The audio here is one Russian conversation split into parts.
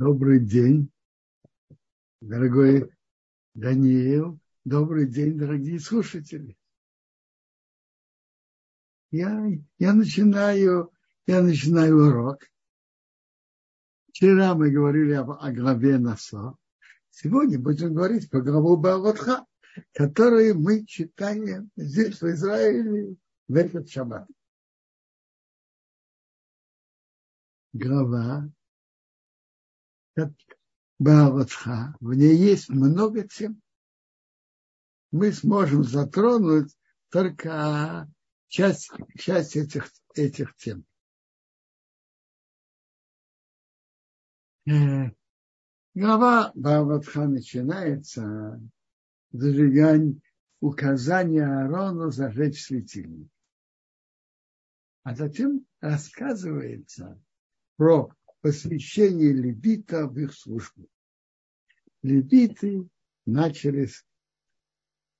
Добрый день, дорогой Даниил. Добрый день, дорогие слушатели. Я, я начинаю, я начинаю урок. Вчера мы говорили об, о главе Насо. Сегодня будем говорить по главу Балотха, которую мы читаем здесь, в Израиле, в этот шаббат. Глава Балотха, в ней есть много тем. Мы сможем затронуть только часть, часть этих, этих тем. Э, глава Баватха начинается зажигание указания Аарону зажечь светильник. А затем рассказывается про посвящение левита в их службу. Левиты начали,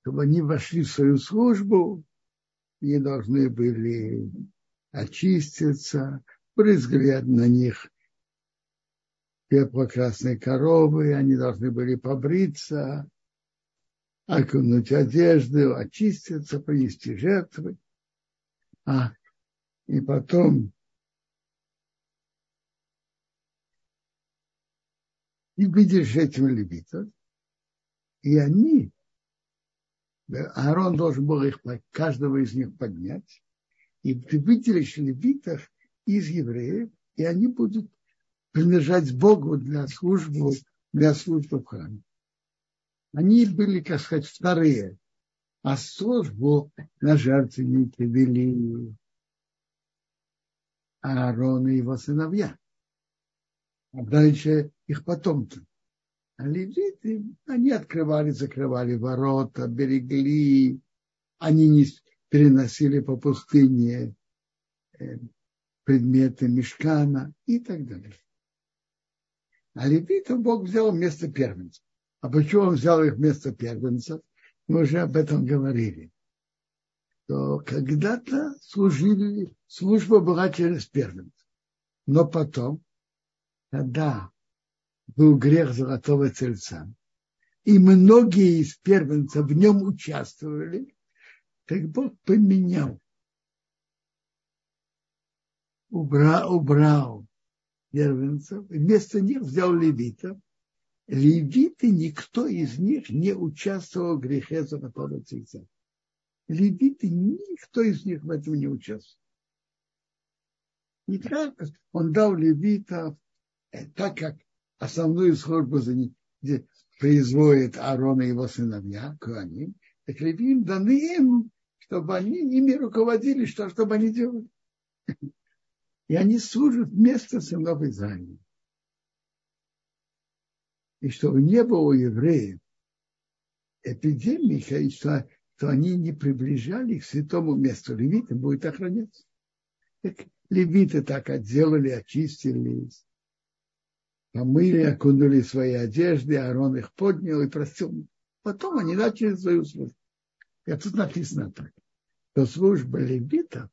чтобы они вошли в свою службу, они должны были очиститься, брызгали на них пепла красной коровы, они должны были побриться, окунуть одежду, очиститься, принести жертвы. А, и потом и выдержать этим левитов, и они Аарон должен был их, каждого из них поднять, и ты выделишь левитов из евреев, и они будут принадлежать Богу для службы, для службы в храме. Они были, как сказать, вторые, а службу на жертвеннике вели Аарон и его сыновья. А дальше их потомки. А левиты, они открывали, закрывали ворота, берегли, они не переносили по пустыне э, предметы мешкана и так далее. А левитов Бог взял вместо первенцев. А почему он взял их вместо первенцев? Мы уже об этом говорили. То когда-то служили, служба была через первенцев. Но потом, когда был грех золотого тельца, и многие из первенцев в нем участвовали, так Бог поменял, убрал, убрал первенцев, вместо них взял левитов. Левиты, никто из них не участвовал в грехе золотого тельца. Левиты, никто из них в этом не участвовал. Так он дал левитов, так как основную службу производит Аарон и его сыновья, Куаним, так левим даны им, чтобы они ими руководили, что, чтобы они делали. И они служат вместо сынов Израиля. И чтобы не было у евреев эпидемии, что, что они не приближали к святому месту. Левиты будет охраняться. Так, левиты так отделали, очистились помыли, окунули свои одежды, Аарон их поднял и простил. Потом они начали свою службу. И тут написано так, что служба левитов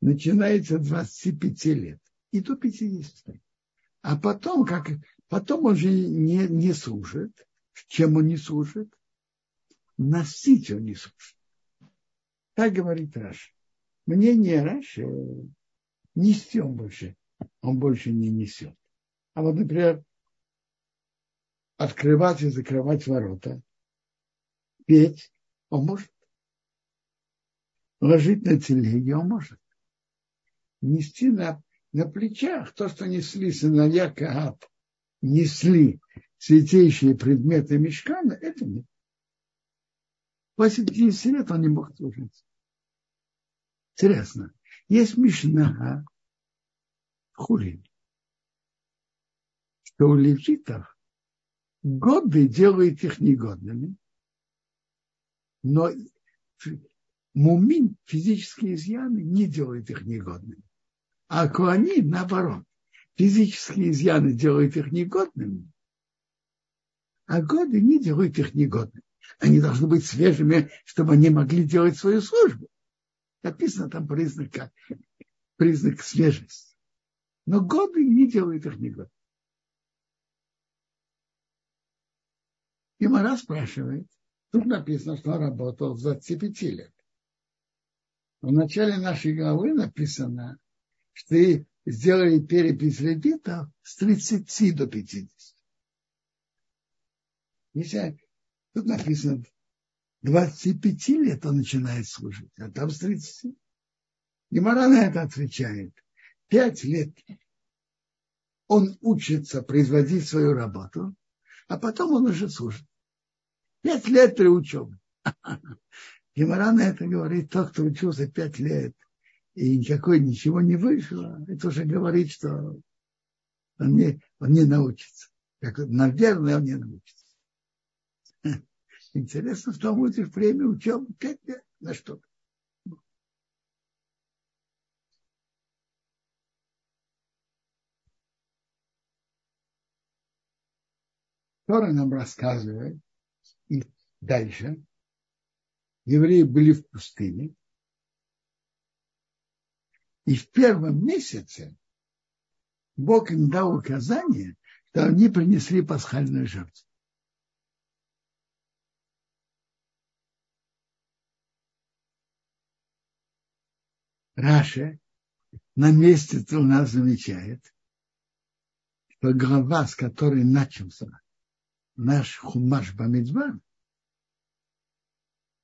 начинается 25 лет и до 50. А потом, как, потом он же не, не служит. Чем он не служит? Носить он не служит. Так говорит Раш. Мнение Раши нести он больше, он больше не несет. А вот, например, открывать и закрывать ворота, петь, он может. Ложить на телеге он может. Нести на, на плечах то, что несли сыновья Каат, несли святейшие предметы мешкана, это нет. После 50 лет он не мог служить. Интересно. Есть Мишна в что у левитов годы делают их негодными, но мумин, физические изъяны, не делают их негодными. А они наоборот, физические изъяны делают их негодными, а годы не делают их негодными. Они должны быть свежими, чтобы они могли делать свою службу. Написано там признак, признак свежести. Но годы не делают их негодными. И Мара спрашивает, тут написано, что он работал с 25 лет. В начале нашей главы написано, что сделали перепись левитов с 30 до 50. Если тут написано 25 лет он начинает служить, а там с 30. Гемора на это отвечает. Пять лет он учится производить свою работу, а потом он уже служит. Пять лет при учебе. Гемора на это говорит, тот, кто учился пять лет, и никакой ничего не вышло, это уже говорит, что он не, он не научится. Как, наверное, он не научится. Интересно, что будет время учебы пять лет на что-то. Тора нам рассказывает, и дальше, евреи были в пустыне, и в первом месяце Бог им дал указание, что они принесли пасхальную жертву. Раша на месте у нас замечает, что глава, с которой начался наш хумаш Бамидбар,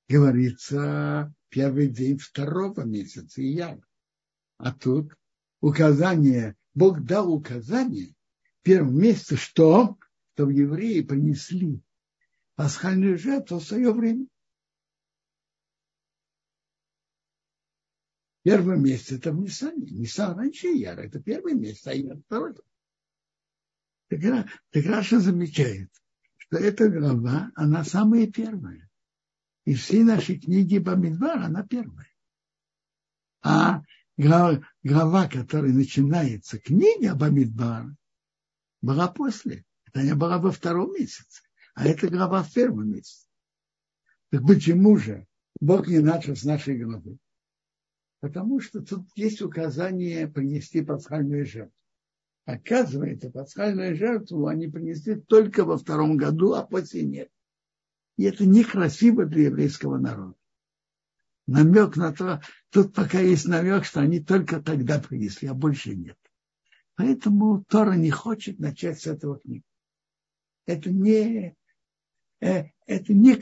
говорится первый день второго месяца Ияр. А тут указание, Бог дал указание в первом месяце, что, что евреи принесли пасхальную жертву в свое время. Первый месяц это в Ниссане. Ниссан раньше Яра, это первый месяц, а Яр второй. Так, так Раша замечает, что эта глава, она самая первая. И все наши книги по Мидбар, она первая. А глава, которая начинается, книга Бамидбар, была после. Это не была во втором месяце, а это глава в первом месяце. Так почему же Бог не начал с нашей главы? Потому что тут есть указание принести пасхальную жертву. Оказывается, пасхальную жертву они принесли только во втором году, а после нет. И это некрасиво для еврейского народа. Намек на то, тут пока есть намек, что они только тогда принесли, а больше нет. Поэтому Тора не хочет начать с этого книги. Это не, э, это не,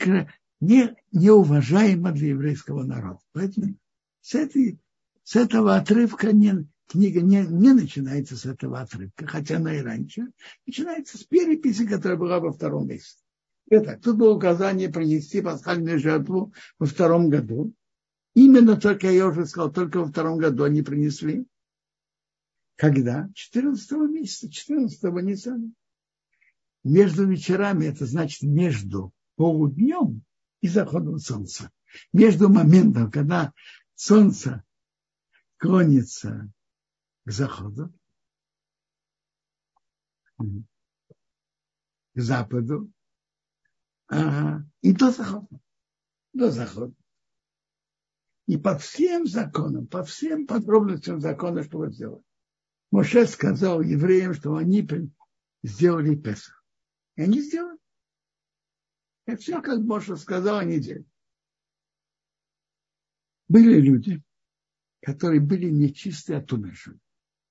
не, неуважаемо для еврейского народа. Поэтому с, этой, с этого отрывка не, книга не, не начинается с этого отрывка, хотя она и раньше. Начинается с переписи, которая была во втором месяце. Это, тут было указание принести пасхальную жертву во втором году. Именно только, я уже сказал, только во втором году они принесли. Когда? 14 месяца, 14 Ниссана. Между вечерами, это значит между полуднем и заходом солнца. Между моментом, когда солнце клонится к заходу, к западу, и до захода. До захода. И по всем законам, по всем подробностям закона, что вы сделали. Моше сказал евреям, что они сделали Песах. И они сделали. И все, как Моше сказал, они делали. Были люди, которые были нечистые от умерших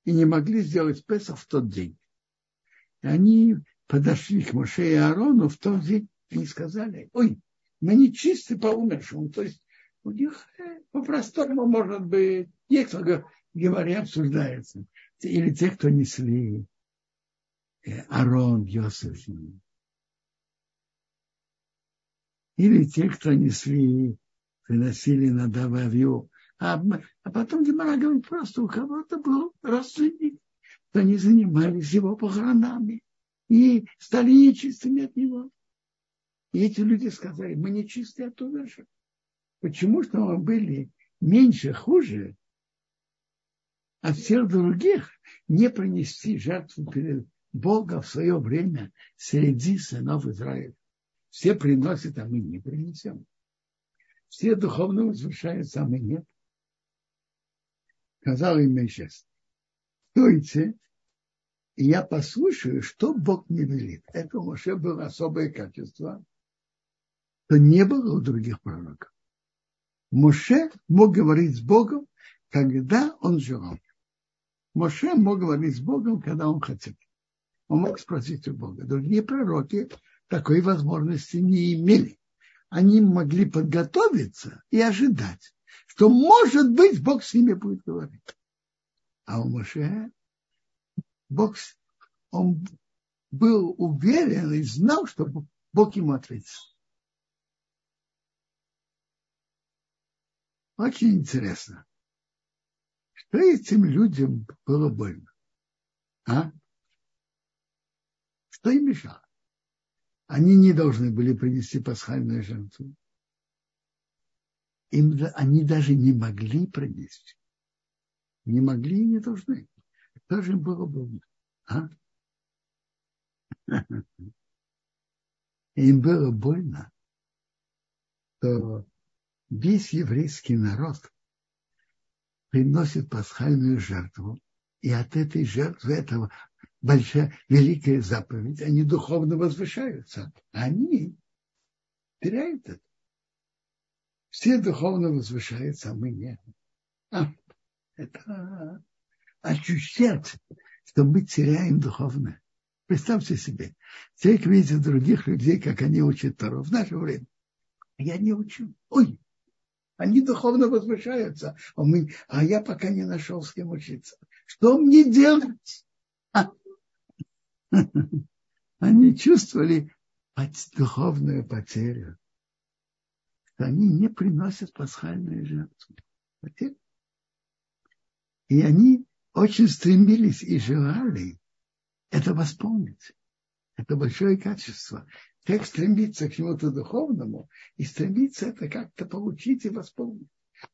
и не могли сделать Песах в тот день. И они подошли к Моше и Аарону в тот день, и сказали, ой, мы не чисты по умершему. То есть у них э, по-простому может быть, те, кто говорят, обсуждается, или те, кто несли э, Арон, Йосиф, или те, кто несли, приносили на Дававью. А, а потом Гемора говорит, просто у кого-то был родственник, что они занимались его похоронами и стали нечистыми от него. И эти люди сказали, мы нечистые от умерших. Почему? Что мы были меньше, хуже от всех других не принести жертву перед Богом в свое время среди сынов Израиля. Все приносят, а мы не принесем. Все духовно возвышаются, а мы нет. Сказал им сейчас, стойте, и я послушаю, что Бог мне велит. Это у Моше было особое качество. то не было у других пророков. Моше мог говорить с Богом, когда он желал. Моше мог говорить с Богом, когда он хотел. Он мог спросить у Бога. Другие пророки такой возможности не имели. Они могли подготовиться и ожидать, что, может быть, Бог с ними будет говорить. А у Моше Бог, он был уверен и знал, что Бог ему ответит. Очень интересно, что этим людям было больно. А? Что им мешало? Они не должны были принести пасхальную жертву. Им, они даже не могли принести. Не могли и не должны. Тоже им было больно. А? Им было больно, что весь еврейский народ приносит пасхальную жертву, и от этой жертвы, этого большая, великая заповедь, они духовно возвышаются. Они теряют это. Все духовно возвышаются, а мы нет. А, это ощущать, что мы теряем духовное. Представьте себе, человек видит других людей, как они учат Тору в наше время. Я не учу. Ой, они духовно возвышаются, а, мы, а я пока не нашел с кем учиться. Что мне делать? А. Они чувствовали духовную потерю, что они не приносят пасхальную жертву. И они очень стремились и желали это восполнить. Это большое качество. Человек стремится к чему-то духовному и стремится это как-то получить и восполнить.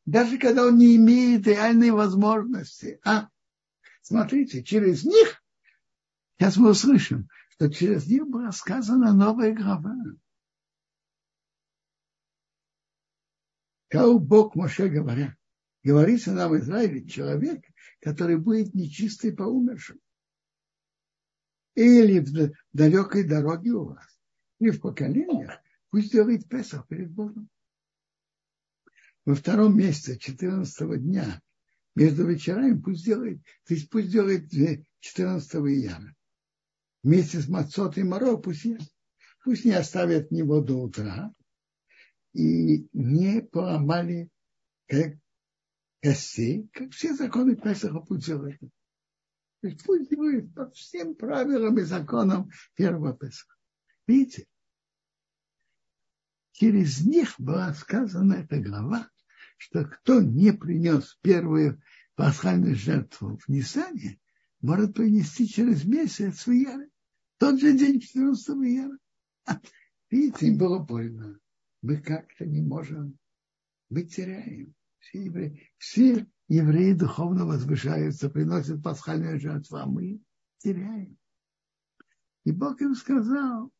Даже когда он не имеет реальной возможности. А, смотрите, через них, сейчас мы услышим, что через них была сказана новая глава. Как Бог Моше говоря, говорится нам в Израиле человек, который будет нечистый по умершим. Или в далекой дороге у вас, или в поколениях, пусть делает Песах перед Богом. Во втором месяце, 14 дня, между вечерами пусть делает, то есть пусть делает 14 ияра. Вместе с Мацот и Моро пусть ест. Пусть не оставят него до утра. И не поломали как костей, как все законы Песаха пусть делают. То есть пусть делает по всем правилам и законам первого Песаха. Видите? Через них была сказана эта глава, что кто не принес первую пасхальную жертву в Нисане, может принести через месяц в Яре. Тот же день 14 Яра. Видите, им было больно. Мы как-то не можем, мы теряем. Все евреи, все евреи духовно возвышаются, приносят пасхальную жертву, а мы теряем. И Бог им сказал,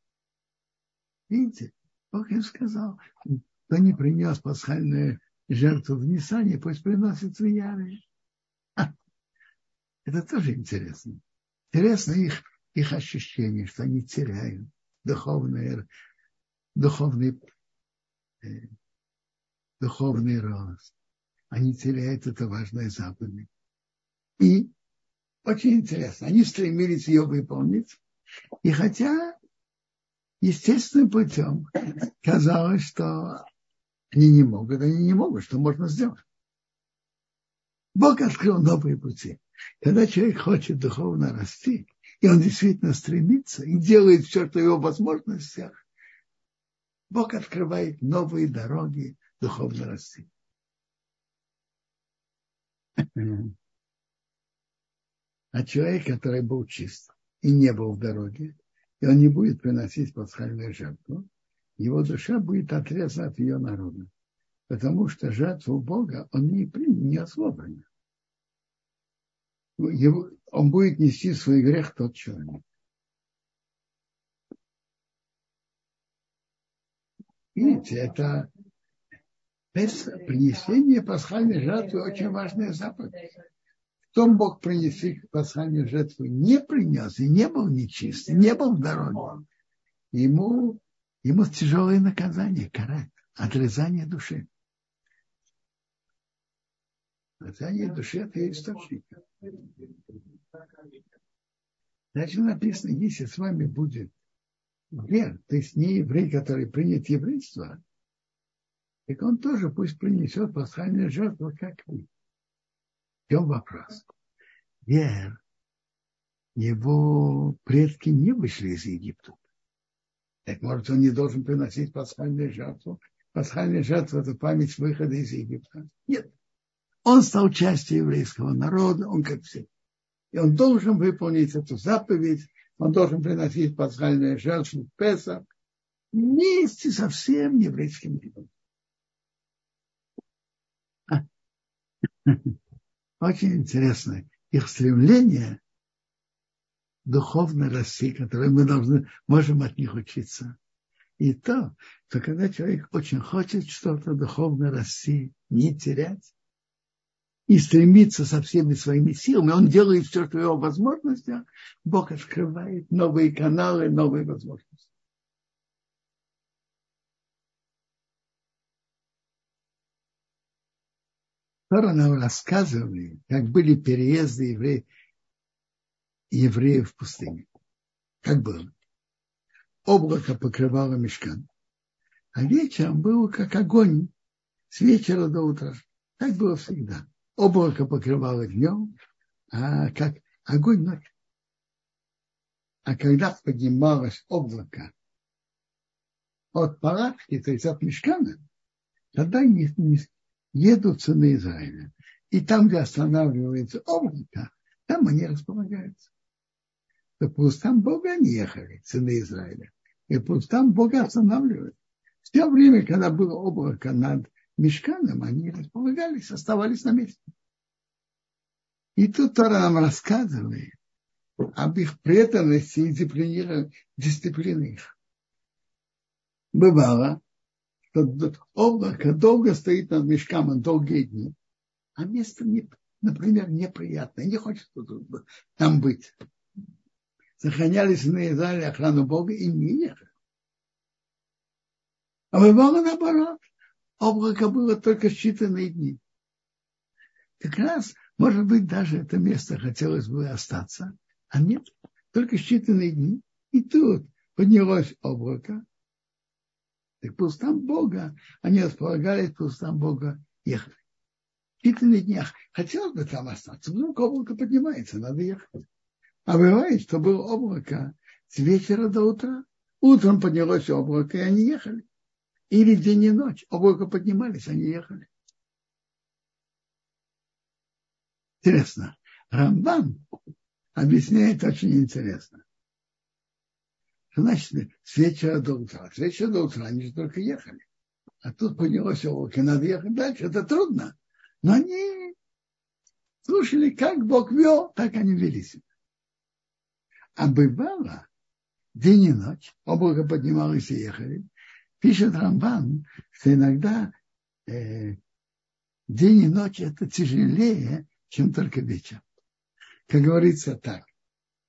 видите, Бог им сказал, кто не принес пасхальную жертву в Нисане, пусть приносит в Яре. Это тоже интересно. Интересно их, их ощущение, что они теряют духовный, э, духовный рост они теряют это важное заповедь. И очень интересно, они стремились ее выполнить. И хотя естественным путем казалось, что они не могут, они не могут, что можно сделать. Бог открыл новые пути. Когда человек хочет духовно расти, и он действительно стремится и делает все, что в его возможностях, Бог открывает новые дороги духовно расти. А человек, который был чист и не был в дороге, и он не будет приносить пасхальную жертву, его душа будет отрезана от ее народа. Потому что жертву Бога он не не освободен. Его, он будет нести свой грех тот человек. Видите, это принесение пасхальной жертвы очень важная заповедь. Кто мог принести пасхальную жертву, не принес и не был нечист, не был в дороге. Ему ему тяжелое наказание, карать, отрезание души. Отрезание души – это источник. Дальше написано, если с вами будет вер, то есть не еврей, который принят еврейство, так он тоже пусть принесет пасхальную жертву, как вы. В чем вопрос? Вер, его предки не вышли из Египта. Так может, он не должен приносить пасхальную жертву? Пасхальная жертва – это память выхода из Египта. Нет. Он стал частью еврейского народа, он как все. И он должен выполнить эту заповедь, он должен приносить пасхальную жертву в Песах вместе со всем еврейским народом. Очень интересно. Их стремление духовно расти, которое мы должны, можем от них учиться. И то, что когда человек очень хочет что-то духовно расти, не терять, и стремится со всеми своими силами, он делает все, что его возможности, Бог открывает новые каналы, новые возможности. Тора нам рассказывали, как были переезды евреев, евреев в пустыне. Как было? Облако покрывало мешкан, а вечером было как огонь с вечера до утра. Так было всегда. Облако покрывало днем, а как огонь ночью. А когда поднималось облако от палатки, то есть от мешкана, тогда не, не, едут сыны Израиля. И там, где останавливается облако, там они располагаются. То по устам Бога они ехали, сыны Израиля. И по устам Бога останавливает. В то время, когда было облако над мешканом, они располагались, оставались на месте. И тут Тора нам рассказывает об их преданности и дисциплине их. Бывало, что облако долго стоит над мешками долгие дни, а место, не, например, неприятное, не хочет там быть. Сохранялись на Израиле охрану Бога и не ехали. А бывало наоборот. Облако было только считанные дни. Как раз, может быть, даже это место хотелось бы остаться, а нет, только считанные дни. И тут поднялось облако, так по устам Бога они располагались по устам Бога ехали. В на днях хотелось бы там остаться, вдруг облако поднимается, надо ехать. А бывает, что было облако с вечера до утра. Утром поднялось облако, и они ехали. Или день и ночь. Облако поднимались, они ехали. Интересно. Рамбан объясняет очень интересно. Значит, с вечера до утра. С вечера до утра они же только ехали. А тут поднялось облако, надо ехать дальше. Это трудно. Но они слушали, как Бог вел, так они вели себя. А бывало день и ночь, облако поднималось и ехали. Пишет Рамбан, что иногда э, день и ночь это тяжелее, чем только вечер. Как говорится так,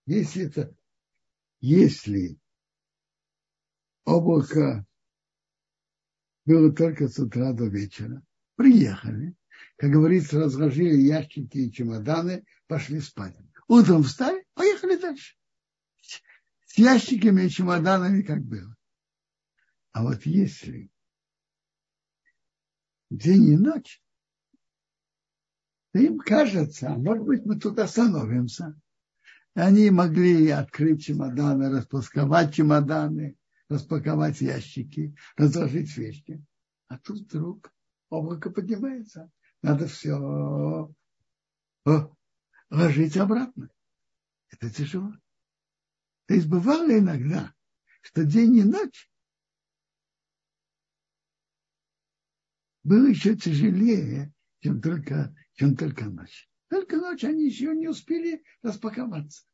если это, если облако было только с утра до вечера. Приехали, как говорится, разложили ящики и чемоданы, пошли спать. Утром встали, поехали дальше. С ящиками и чемоданами, как было. А вот если день и ночь, то им кажется, а может быть, мы тут остановимся. Они могли открыть чемоданы, распусковать чемоданы, распаковать ящики, разложить вещи. А тут вдруг облако поднимается. Надо все ложить обратно. Это тяжело. То есть бывало иногда, что день и ночь было еще тяжелее, чем только, чем только ночь. Только ночь они еще не успели распаковаться.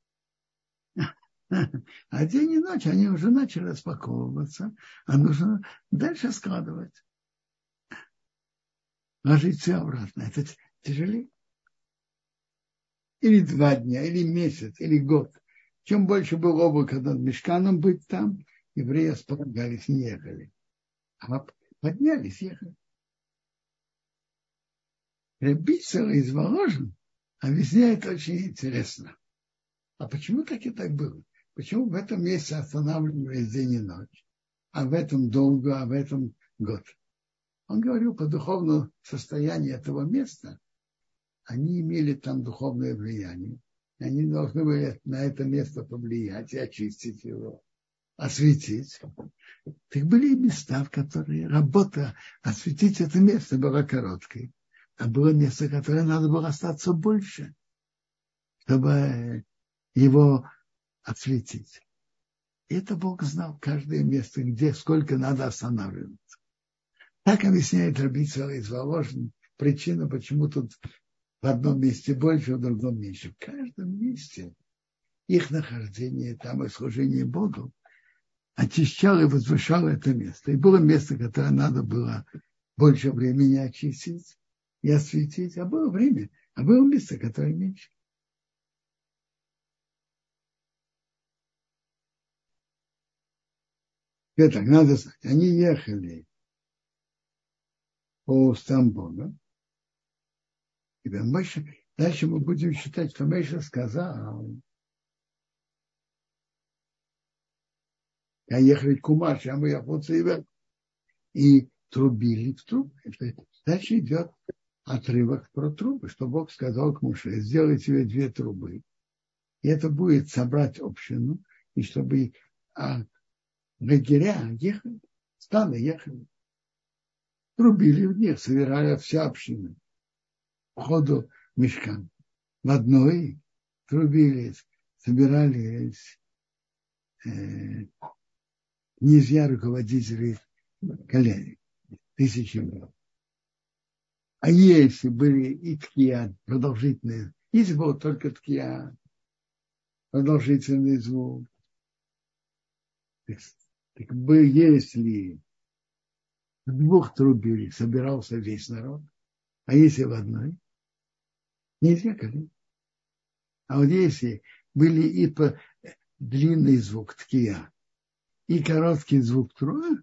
А день и ночь они уже начали распаковываться, а нужно дальше складывать. Ложить все обратно. Это тяжелее. Или два дня, или месяц, или год. Чем больше было облако над мешканом быть там, евреи споткались, не ехали. А поднялись, ехали. Рябицер из Воложин объясняет очень интересно. А почему так и так было? Почему в этом месте останавливались день и ночь, а в этом долго, а в этом год? Он говорил по духовному состоянию этого места, они имели там духовное влияние. Они должны были на это место повлиять и очистить его, осветить. Так были места, в которые работа осветить это место была короткой. А было место, которое надо было остаться больше, чтобы его осветить. Это Бог знал каждое место, где, сколько надо останавливаться. Так объясняет Рабица из Воложин причина, почему тут в одном месте больше, в другом меньше. В каждом месте их нахождение там и служение Богу очищало и возвышало это место. И было место, которое надо было больше времени очистить и осветить, а было время, а было место, которое меньше. Это надо знать. Они ехали по Стамбулу. И Мойша, дальше мы будем считать, что Мойша сказал, я ехали Кумаш, а мы ехали и трубили в трубы. Дальше идет отрывок про трубы, что Бог сказал к Муше, сделай тебе две трубы. И это будет собрать общину, и чтобы а, лагеря ехали, станы ехали. Трубили в них, собирая вся община. Входу в мешкан. В одной трубились, собирались э, князья, руководители колени, тысячи миллионов. А если были и ткия продолжительные, если был только ткия, продолжительный звук, так, так бы, если в двух трубили собирался весь народ, а если в одной, нельзя колить. А вот если были и по длинный звук ткия, и короткий звук труа,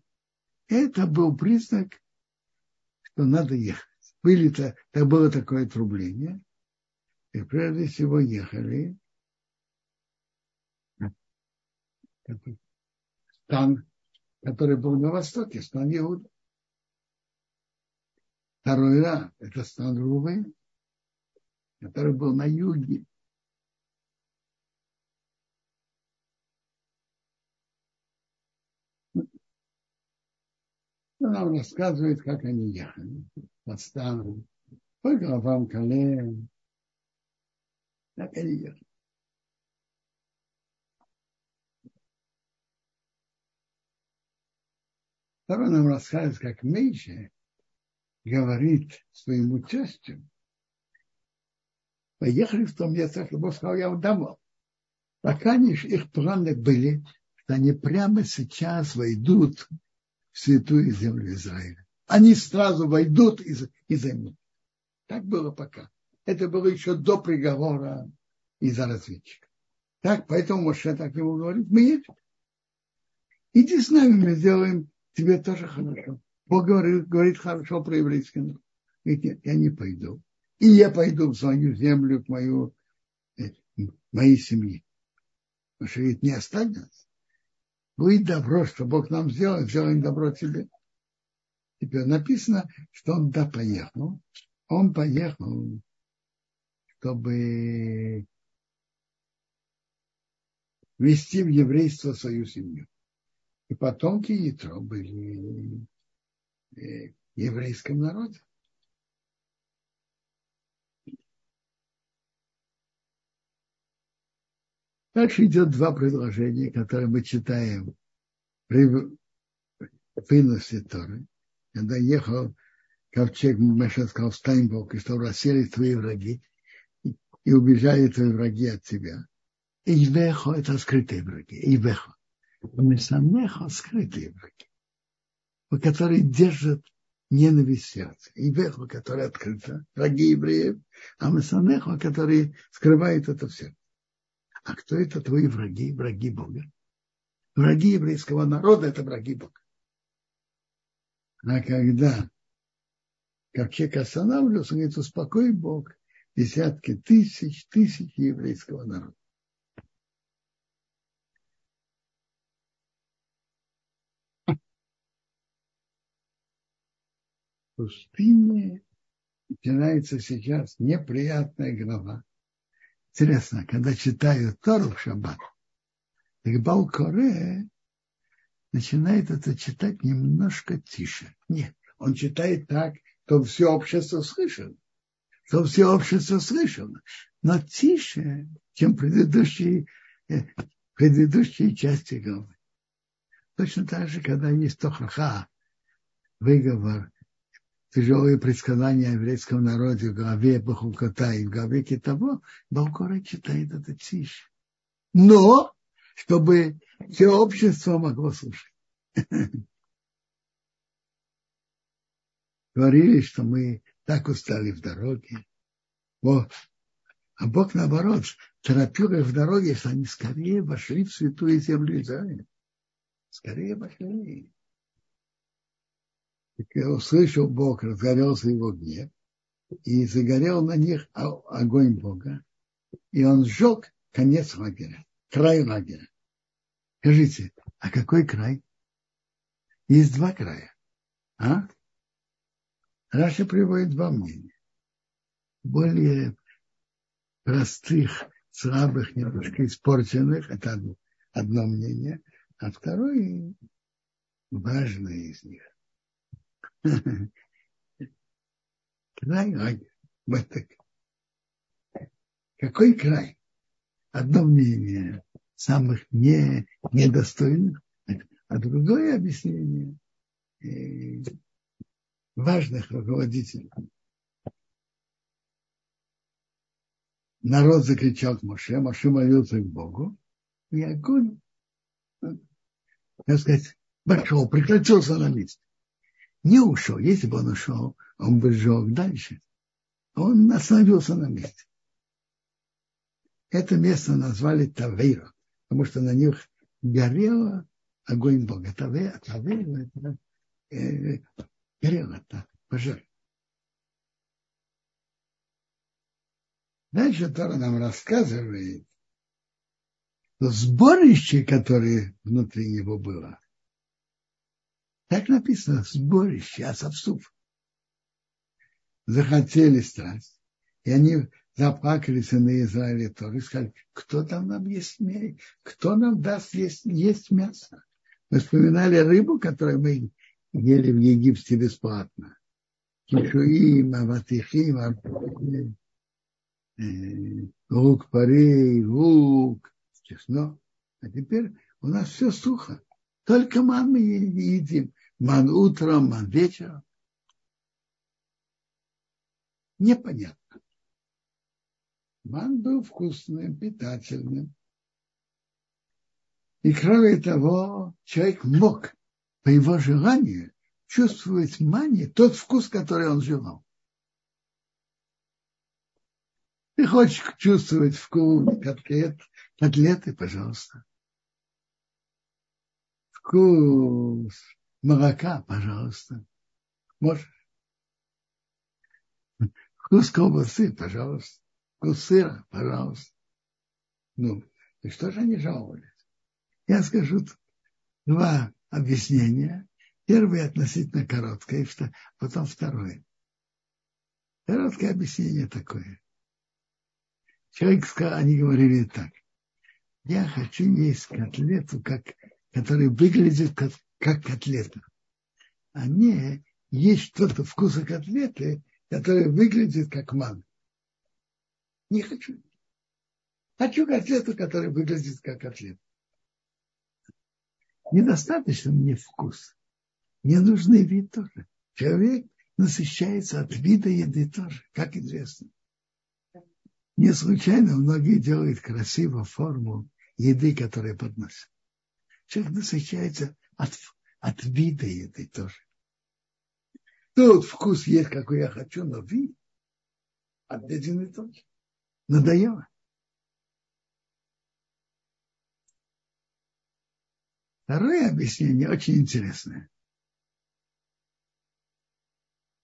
это был признак, что надо ехать были-то, так было такое трубление, и прежде всего ехали стан, который был на востоке, стан Иуда. Второй раз это стан Рувы, который был на юге. нам рассказывает, как они ехали под станом, по головам колен. Так они ехали. Второй нам рассказывает, как Мейша говорит своему тестю, поехали в том место, что Бог сказал, я удавал. Пока их планы были, что они прямо сейчас войдут в святую землю Израиля. Они сразу войдут и, и займут. Так было пока. Это было еще до приговора из-за разведчика. Так, поэтому Моше так ему говорит, мы едем. Иди с нами, мы сделаем тебе тоже хорошо. Бог говорит, говорит хорошо про еврейский народ. Говорит, я не пойду. И я пойду в свою землю, к мою, э, моей семье. Потому говорит, не нас. Будет добро, что Бог нам сделал, сделаем добро тебе. Теперь написано, что он да поехал. Он поехал, чтобы вести в еврейство свою семью. И потомки Ятро были э, еврейским народом. Дальше идет два предложения, которые мы читаем при выносе Торы. Когда ехал ковчег, Маша сказал, встань Бог, и что расселись твои враги, и убежали твои враги от тебя. И вехо – это скрытые враги. И вехо. Месамехо – скрытые враги, которые держат ненависть сердца. И вехо, которое открыто, враги евреев, а месамехо, которые скрывают это в сердце. А кто это твои враги, враги Бога? враги еврейского народа – это враги Бога. А когда ковчег останавливался, он говорит, успокой Бог десятки тысяч, тысяч еврейского народа. Пустыне начинается сейчас неприятная глава. Интересно, когда читаю Тору в шаббат, так Балкоре начинает это читать немножко тише. Нет, он читает так, что все общество слышало. Что все общество слышало. Но тише, чем предыдущие, э, предыдущие части главы. Точно так же, когда есть тохаха, выговор, тяжелые предсказания о еврейском народе в главе Бахукота и в главе Китаво, Балкора читает это тише. Но, чтобы все общество могло слушать. Говорили, что мы так устали в дороге. Вот. А Бог, наоборот, торопил их в дороге, что они скорее вошли в святую землю Израиля. Скорее вошли. Так услышал Бог, разгорелся его гнев, и загорел на них огонь Бога, и он сжег конец лагеря, край лагеря. Скажите, а какой край? Есть два края. А? Раша приводит два мнения. Более простых, слабых, немножко испорченных, это одно, одно мнение, а второе важное из них. Край лагерь. Какой край? Одно мнение самых не, недостойных, а другое объяснение э, важных руководителей. Народ закричал к Моше, Моше молился к Богу, и огонь, так сказать, пошел, прекратился на месте не ушел. Если бы он ушел, он бы сжег дальше. Он остановился на месте. Это место назвали Тавейро, потому что на них горело огонь Бога. Тавейро, Тавейро это э, горело так, пожар. Дальше Тора нам рассказывает, что сборище, которое внутри него было, так написано, сборище асовцов. Захотели страсть. И они заплакали сыны Израиля тоже сказали, кто там нам есть? Кто нам даст есть, есть мясо? Мы вспоминали рыбу, которую мы ели в Египте бесплатно. Кишуим, аватихим, э, лук парей, лук, чеснок. А теперь у нас все сухо. Только ман мы едим. Ман утром, ман вечером. Непонятно. Ман был вкусным, питательным. И кроме того, человек мог по его желанию чувствовать мане тот вкус, который он желал. Ты хочешь чувствовать вкус котлет, котлеты, пожалуйста. Вкус молока, пожалуйста. Можешь? Вкус колбасы, пожалуйста. Вкус сыра, пожалуйста. Ну, и что же они жаловались? Я скажу два объяснения. Первое относительно короткое, потом второе. Короткое объяснение такое. Человек сказал, они говорили так. Я хочу есть котлету, как, которая выглядит как, как котлета, а не есть что-то вкуса котлеты, который выглядит как ман. Не хочу. Хочу котлету, которая выглядит как котлета. Недостаточно мне вкус. Мне нужный вид тоже. Человек насыщается от вида еды тоже, как известно. Не случайно многие делают красивую форму еды, которая подносят. Человек насыщается от, от вида еды тоже. Тут вкус есть, какой я хочу, но вид один и тот же. Надоело. Второе объяснение очень интересное.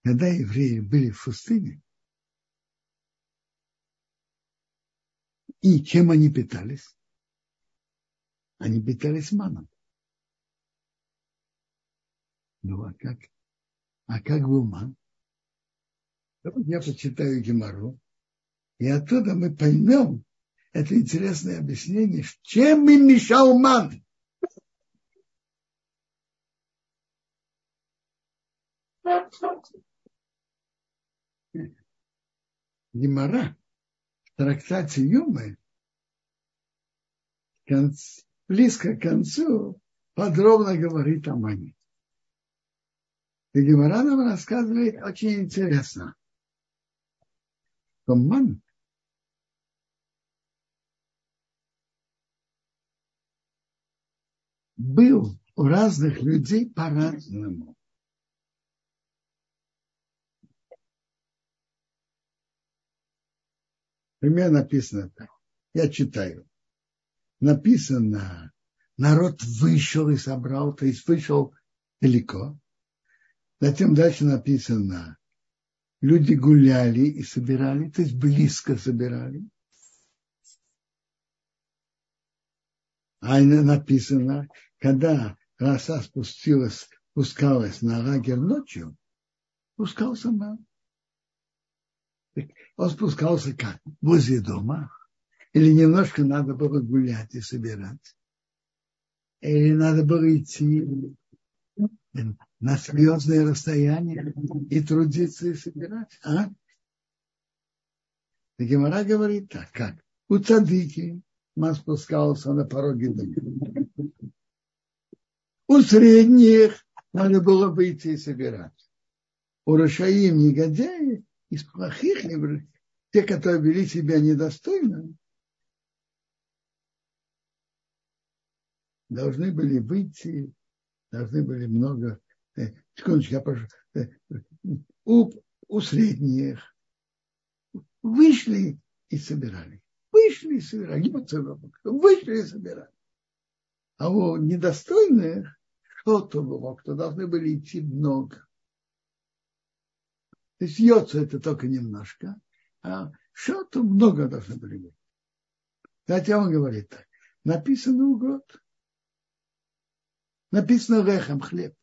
Когда евреи были в пустыне, и чем они питались? Они питались маном. Ну, а как? А как был ман? Я почитаю Гемору, и оттуда мы поймем это интересное объяснение, чем им мешал ман. Гемора в трактате Юмы близко к концу подробно говорит о мане. И Гемора нам рассказывает очень интересно, что ман был у разных людей по-разному. Пример написано так. Я читаю. Написано, народ вышел и собрал, то есть вышел далеко. Затем дальше написано, люди гуляли и собирали, то есть близко собирали. А написано, когда роса спустилась, спускалась на лагерь ночью, спускался мам. Он спускался как? Возле дома? Или немножко надо было гулять и собирать? Или надо было идти на серьезное расстояние и трудиться и собирать? А? Гемора говорит так, как? У цадыки ман спускался на пороге дома. У средних надо было выйти и собирать. У Рашаим негодяи из плохих те, которые вели себя недостойно, должны были выйти, должны были много, э, секундочку, я прошу, э, у, у средних вышли и собирали. Вышли и собирали. Вышли и собирали. А у недостойных что-то было, кто должны были идти много. То есть йоцу это только немножко, а что-то много должно были быть. Кстати, он говорит так. Написано угод. Написано лехом, хлеб.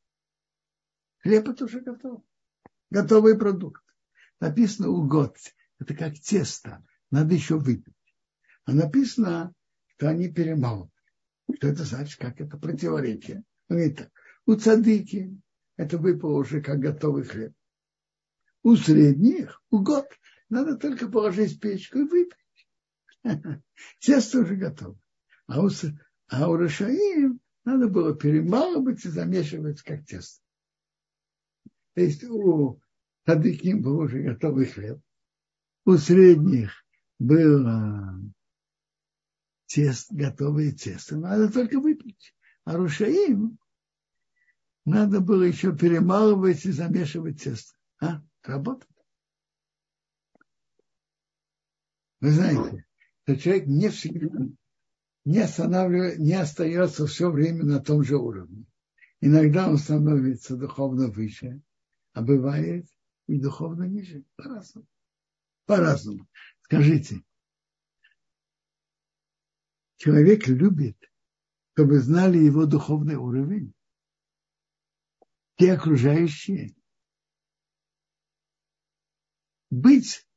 Хлеб это уже готов. Готовый продукт. Написано угод. Это как тесто. Надо еще выпить. А написано, что они перемалывают. Что это значит? Как это противоречие? Он говорит так. У цадыки это выпало уже как готовый хлеб. У средних, у год, надо только положить в печку и выпить. Тесто уже готово. А у, а у Рашаим надо было перемалывать и замешивать как тесто. То есть у Тадыким был уже готовый хлеб. У средних было тест, готовое тесто. Надо только выпить. А Рушаим надо было еще перемалывать и замешивать тесто. А? работает. Вы знаете, что человек не всегда не останавливается, не остается все время на том же уровне. Иногда он становится духовно выше, а бывает и духовно ниже. По-разному. По-разному. Скажите, человек любит, чтобы знали его духовный уровень. Те окружающие быть,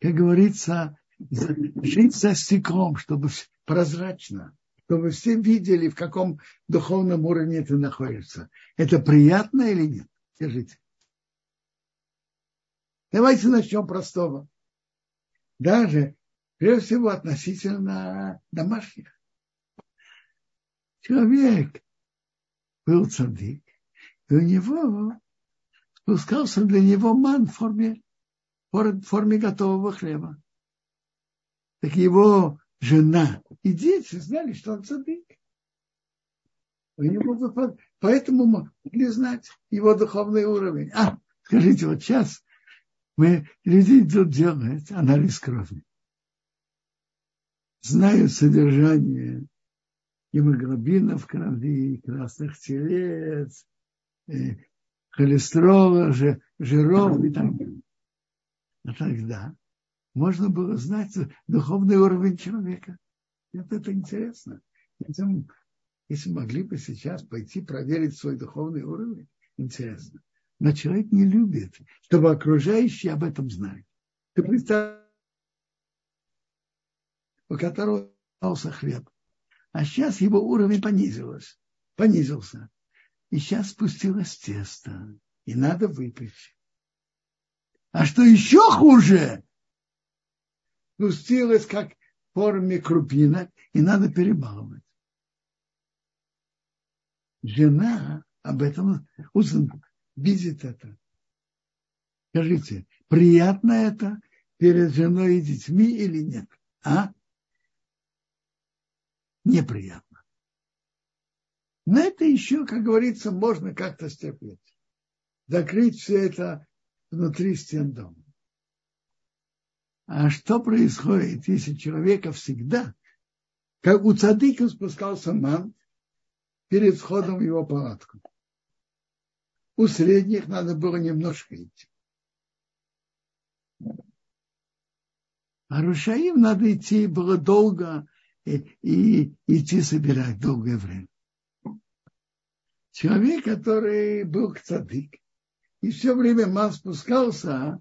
как говорится, жить за стеклом, чтобы прозрачно, чтобы все видели, в каком духовном уровне ты находишься. Это приятно или нет? Скажите. Давайте начнем простого. Даже, прежде всего, относительно домашних. Человек был цадик, и у него спускался для него ман в форме в форме готового хлеба. Так его жена и дети знали, что он цадык. Поэтому могли знать его духовный уровень. А, скажите, вот сейчас мы, люди идут делать анализ крови. Знают содержание гемоглобина в крови, красных телец, э, холестерола, жиров и так далее. А тогда можно было знать духовный уровень человека. Это, это интересно. Если, если могли бы сейчас пойти проверить свой духовный уровень, интересно. Но человек не любит, чтобы окружающие об этом знали. Ты представь, у которого остался хлеб. А сейчас его уровень понизился, понизился. И сейчас спустилось тесто. И надо выпить. А что еще хуже, спустилось как в форме крупинок, и надо перебалывать. Жена об этом видит это. Скажите, приятно это перед женой и детьми или нет? А? Неприятно. Но это еще, как говорится, можно как-то стерпеть. Закрыть все это внутри стен дома. А что происходит, если человека всегда, как у цадыка спускался ман перед входом в его палатку. У средних надо было немножко идти. А Рушаим надо идти было долго и, и идти собирать долгое время. Человек, который был цадык, и все время ман спускался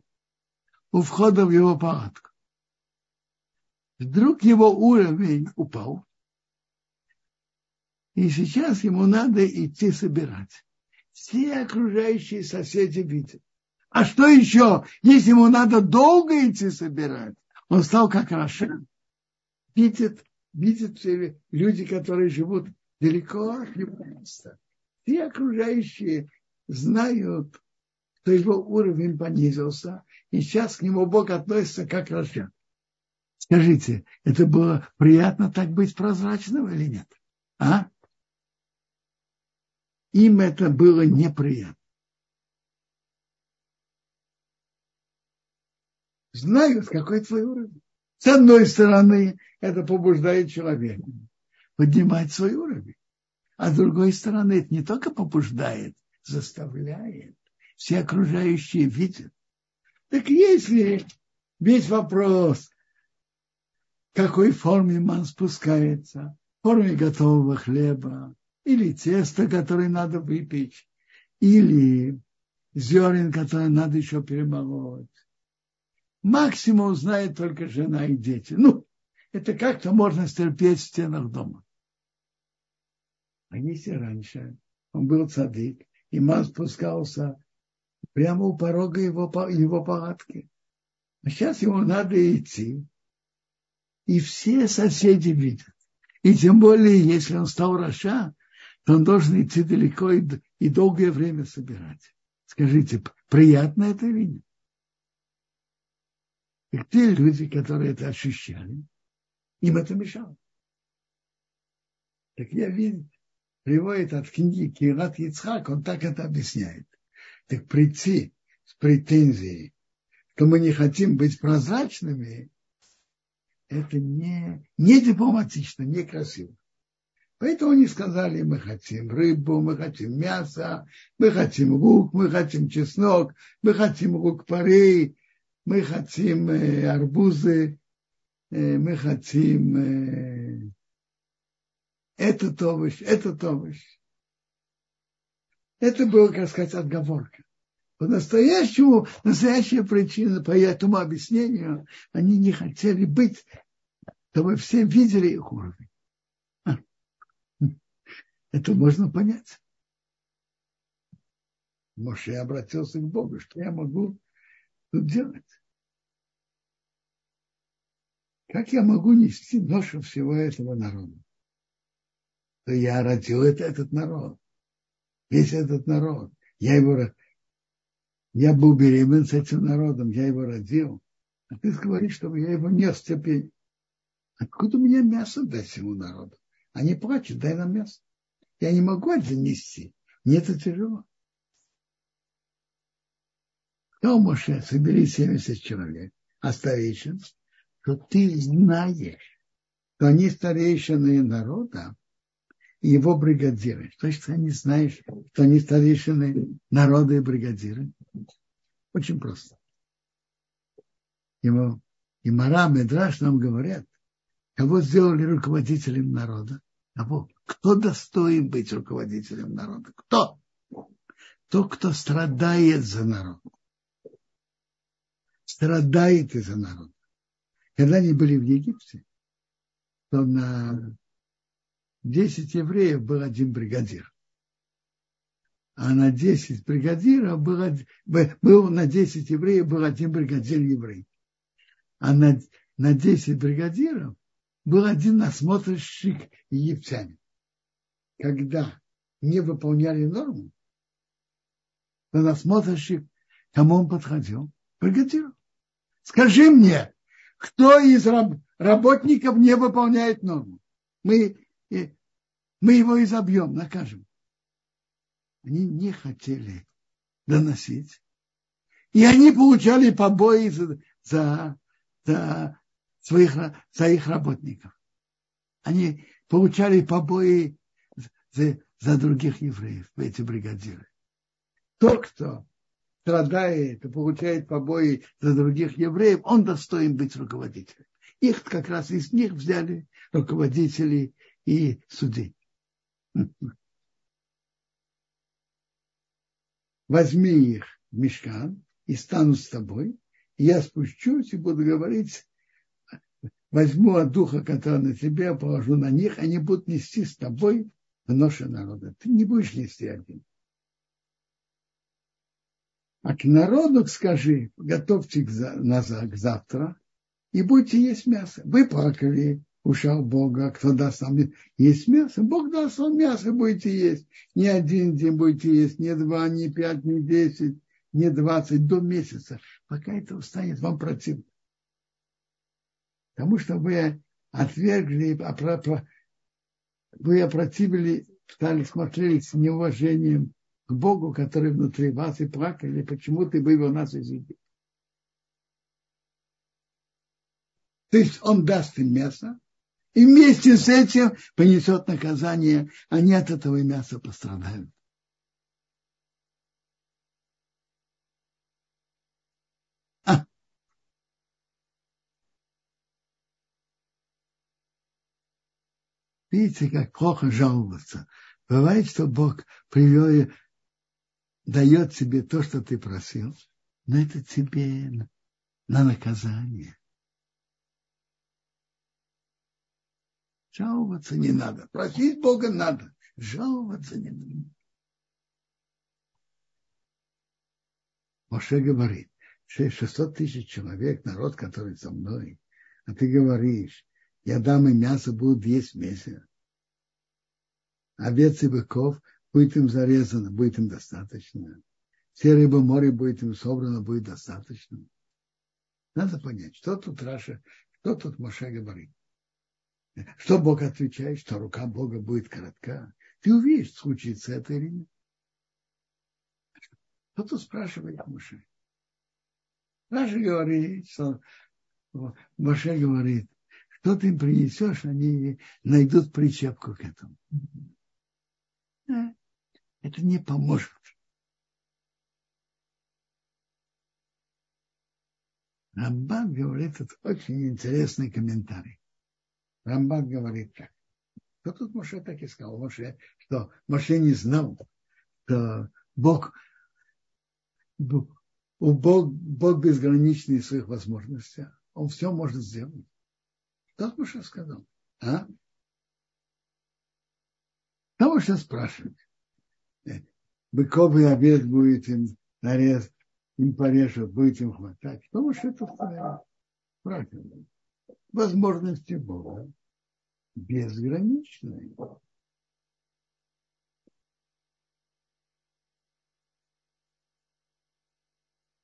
у входа в его палатку. Вдруг его уровень упал, и сейчас ему надо идти собирать. Все окружающие соседи видят. А что еще, если ему надо долго идти собирать? Он стал как רשע. Видит, видят люди, которые живут далеко от его места. Все окружающие знают, что его уровень понизился, и сейчас к нему Бог относится как רשע. Скажите, это было приятно так быть прозрачным или нет? А? Им это было неприятно. Знают, какой твой уровень. С одной стороны, это побуждает человека поднимать свой уровень. А с другой стороны, это не только побуждает, заставляет. Все окружающие видят. Так если весь вопрос, в какой форме ман спускается, в форме готового хлеба, или тесто, которое надо выпечь, или зерен, которое надо еще перемолоть. Максимум знает только жена и дети. Ну, это как-то можно стерпеть в стенах дома. А если раньше он был цадык, и ман спускался прямо у порога его, его палатки. А сейчас ему надо идти. И все соседи видят. И тем более, если он стал Раша, то он должен идти далеко и, и долгое время собирать. Скажите, приятно это нет? И те люди, которые это ощущали, им это мешало. Так я вижу, приводит от книги Кират Ицхак, он так это объясняет. Так прийти с претензией, что мы не хотим быть прозрачными, это не, не дипломатично, не красиво. Поэтому они сказали, мы хотим рыбу, мы хотим мясо, мы хотим лук, мы хотим чеснок, мы хотим лук парей, мы хотим арбузы, мы хотим этот овощ, этот овощ. Это было, как сказать, отговорка. По-настоящему, настоящая причина, по этому объяснению, они не хотели быть, чтобы все видели их уровень. А. Это можно понять. Моше обратился к Богу, что я могу тут делать? Как я могу нести ношу всего этого народа? То я родил это, этот народ весь этот народ. Я его, я был беременен с этим народом, я его родил. А ты говоришь, чтобы я его нес терпение. Откуда мне мясо дать всему народу? Они плачут, дай нам мясо. Я не могу это нести. Мне это тяжело. Сказал Моше, собери 70 человек, а что ты знаешь, что они старейшины народа, его бригадиры. То есть ты не знаешь, что они старейшины народа и бригадиры. Очень просто. Ему, и Мара, Медраш нам говорят, кого сделали руководителем народа. Кого? Кто достоин быть руководителем народа? Кто? Тот, кто страдает за народ. Страдает из-за народа. Когда они были в Египте, то на 10 евреев был один бригадир. А на 10 бригадиров был, был на 10 евреев был один бригадир еврей. А на, на 10 бригадиров был один насмотрщик египтянин. Когда не выполняли норму, то насмотрщик, кому он подходил? Бригадиру. Скажи мне, кто из работников не выполняет норму? Мы, мы его изобьем, накажем. Они не хотели доносить. И они получали побои за, за, за своих, своих работников. Они получали побои за, за других евреев, эти бригадиры. Тот, кто страдает и получает побои за других евреев, он достоин быть руководителем. Их как раз из них взяли руководители и судьи. Возьми их в мешкан и стану с тобой, я спущусь и буду говорить возьму от духа, который на тебе, положу на них, они будут нести с тобой в ноше народа. Ты не будешь нести один. А к народу скажи, готовьте к, завтра и будете есть мясо. Вы плакали, ушел Бога, кто даст вам есть мясо, Бог даст вам мясо, будете есть. Не один день будете есть, не два, не пять, не десять, не двадцать, до месяца. Пока это устанет вам противно. Потому что вы отвергли, вы опротивили, стали смотреть с неуважением к Богу, который внутри вас, и плакали, почему ты вывел нас из Египта. То есть он даст им мясо, и вместе с этим понесет наказание, они от этого мяса пострадают. Видите, как плохо жаловаться. Бывает, что Бог привел, дает тебе то, что ты просил, но это тебе на наказание. Жаловаться не надо. Просить Бога надо. Жаловаться не надо. Моше говорит, 600 тысяч человек, народ, который со мной, а ты говоришь, я дам им мясо, будут есть месяц. Овец и быков будет им зарезано, будет им достаточно. Все рыбы моря будет им собрано, будет достаточно. Надо понять, что тут Раша, что тут Моше говорит. Что Бог отвечает, что рука Бога будет коротка. Ты увидишь, случится это или нет. Кто тут спрашивает Моше? Раша говорит, что Моше говорит, что ты им принесешь, они найдут причепку к этому. Это не поможет. Рамбан говорит, это очень интересный комментарий. Рамбан говорит так. Кто тут Моше так и сказал? Моше, что Моше не знал, что Бог, Бог, Бог безграничный в своих возможностях. Он все может сделать. Что Моше сказал? А? Кого сейчас спрашивать? Быков и обед будет им нарез, им порежут, будет им хватать. Потому что это правильно. Возможности Бога безграничные.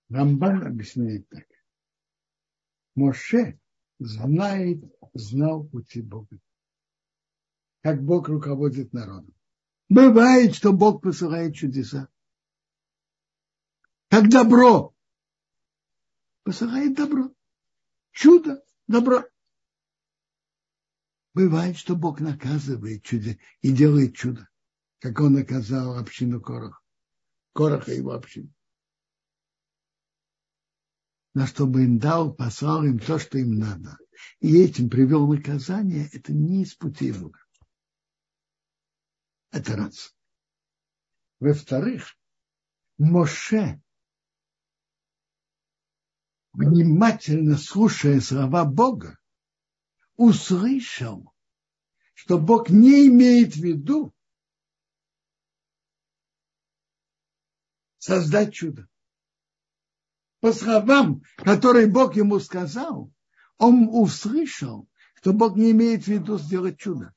Рамбан объясняет так. Моше знает, знал пути Бога. Как Бог руководит народом. Бывает, что Бог посылает чудеса. Как добро. Посылает добро. Чудо, добро. Бывает, что Бог наказывает чудо и делает чудо, как он наказал общину Короха, Короха и его общину. Но чтобы им дал, послал им то, что им надо. И этим привел наказание, это не из пути Бога. Это раз. Во-вторых, Моше, внимательно слушая слова Бога, услышал, что Бог не имеет в виду создать чудо. По словам, которые Бог ему сказал, он услышал, что Бог не имеет в виду сделать чудо.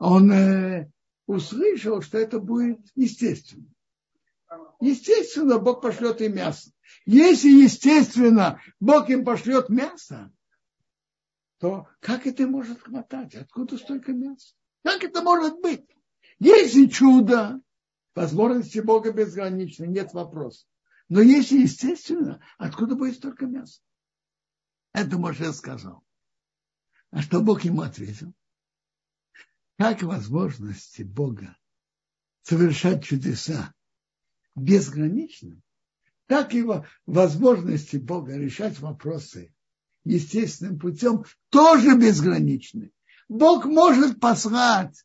Он э, услышал, что это будет естественно. Естественно, Бог пошлет им мясо. Если, естественно, Бог им пошлет мясо, то как это может хватать? Откуда столько мяса? Как это может быть? Если чудо, возможности Бога безграничны, нет вопроса. Но если естественно, откуда будет столько мяса? Это Моше сказал. А что Бог ему ответил? Как возможности Бога совершать чудеса безграничны, так и возможности Бога решать вопросы естественным путем тоже безграничны. Бог может послать,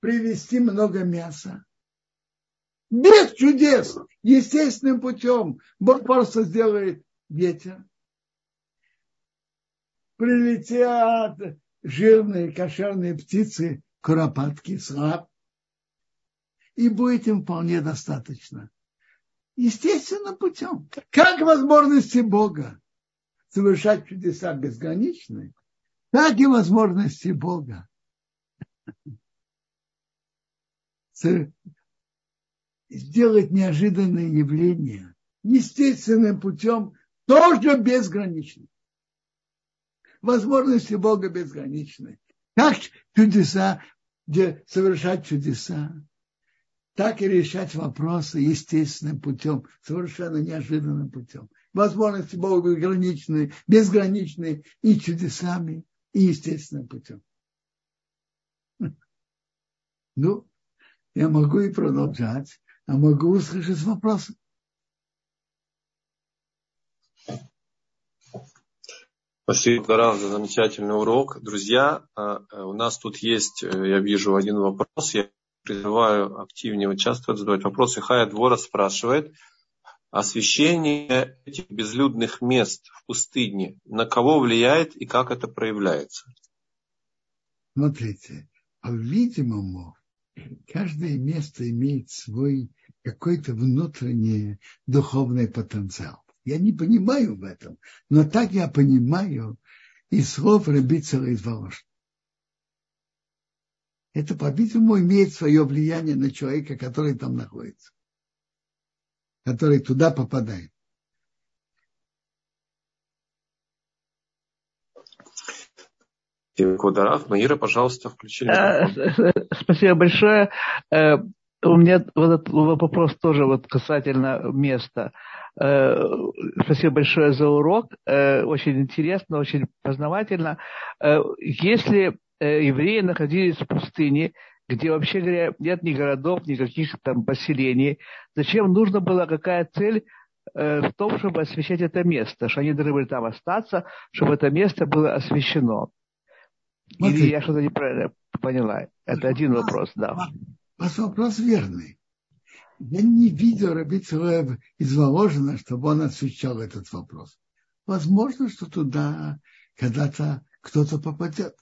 привезти много мяса. Без чудес, естественным путем. Бог просто сделает ветер. Прилетят жирные кошерные птицы, куропатки, слаб. И будет им вполне достаточно. Естественным путем. Как возможности Бога совершать чудеса безграничны, так и возможности Бога сделать неожиданные явления естественным путем тоже безграничны. Возможности Бога безграничны. Как чудеса, совершать чудеса, так и решать вопросы естественным путем, совершенно неожиданным путем возможности Бога безграничны, безграничны и чудесами, и естественным путем. Ну, я могу и продолжать, а могу услышать вопросы. Спасибо, Гарав, за замечательный урок. Друзья, а, э, у нас тут есть, э, я вижу, один вопрос. Я призываю активнее участвовать, задавать вопросы. Хая Двора спрашивает – освещение этих безлюдных мест в пустыне на кого влияет и как это проявляется? Смотрите, по-видимому, каждое место имеет свой какой-то внутренний духовный потенциал. Я не понимаю в этом, но так я понимаю из слов Рабицера из Волошина. Это, по-видимому, имеет свое влияние на человека, который там находится который туда попадает. Кударав, Маира, пожалуйста, включи. Э, спасибо большое. Э, у меня вот этот вопрос тоже вот касательно места. Э, спасибо большое за урок. Очень интересно, очень познавательно. Если евреи находились в пустыне, где вообще говоря нет ни городов, никаких там поселений. Зачем нужна была какая цель э, в том, чтобы освещать это место, что они должны были там остаться, чтобы это место было освещено. Или я что-то неправильно поняла? Это один вопрос, да. Ваш вопрос верный. Я не видел Рабицева из Воложина, чтобы он освещал этот вопрос. Возможно, что туда когда-то кто-то попадет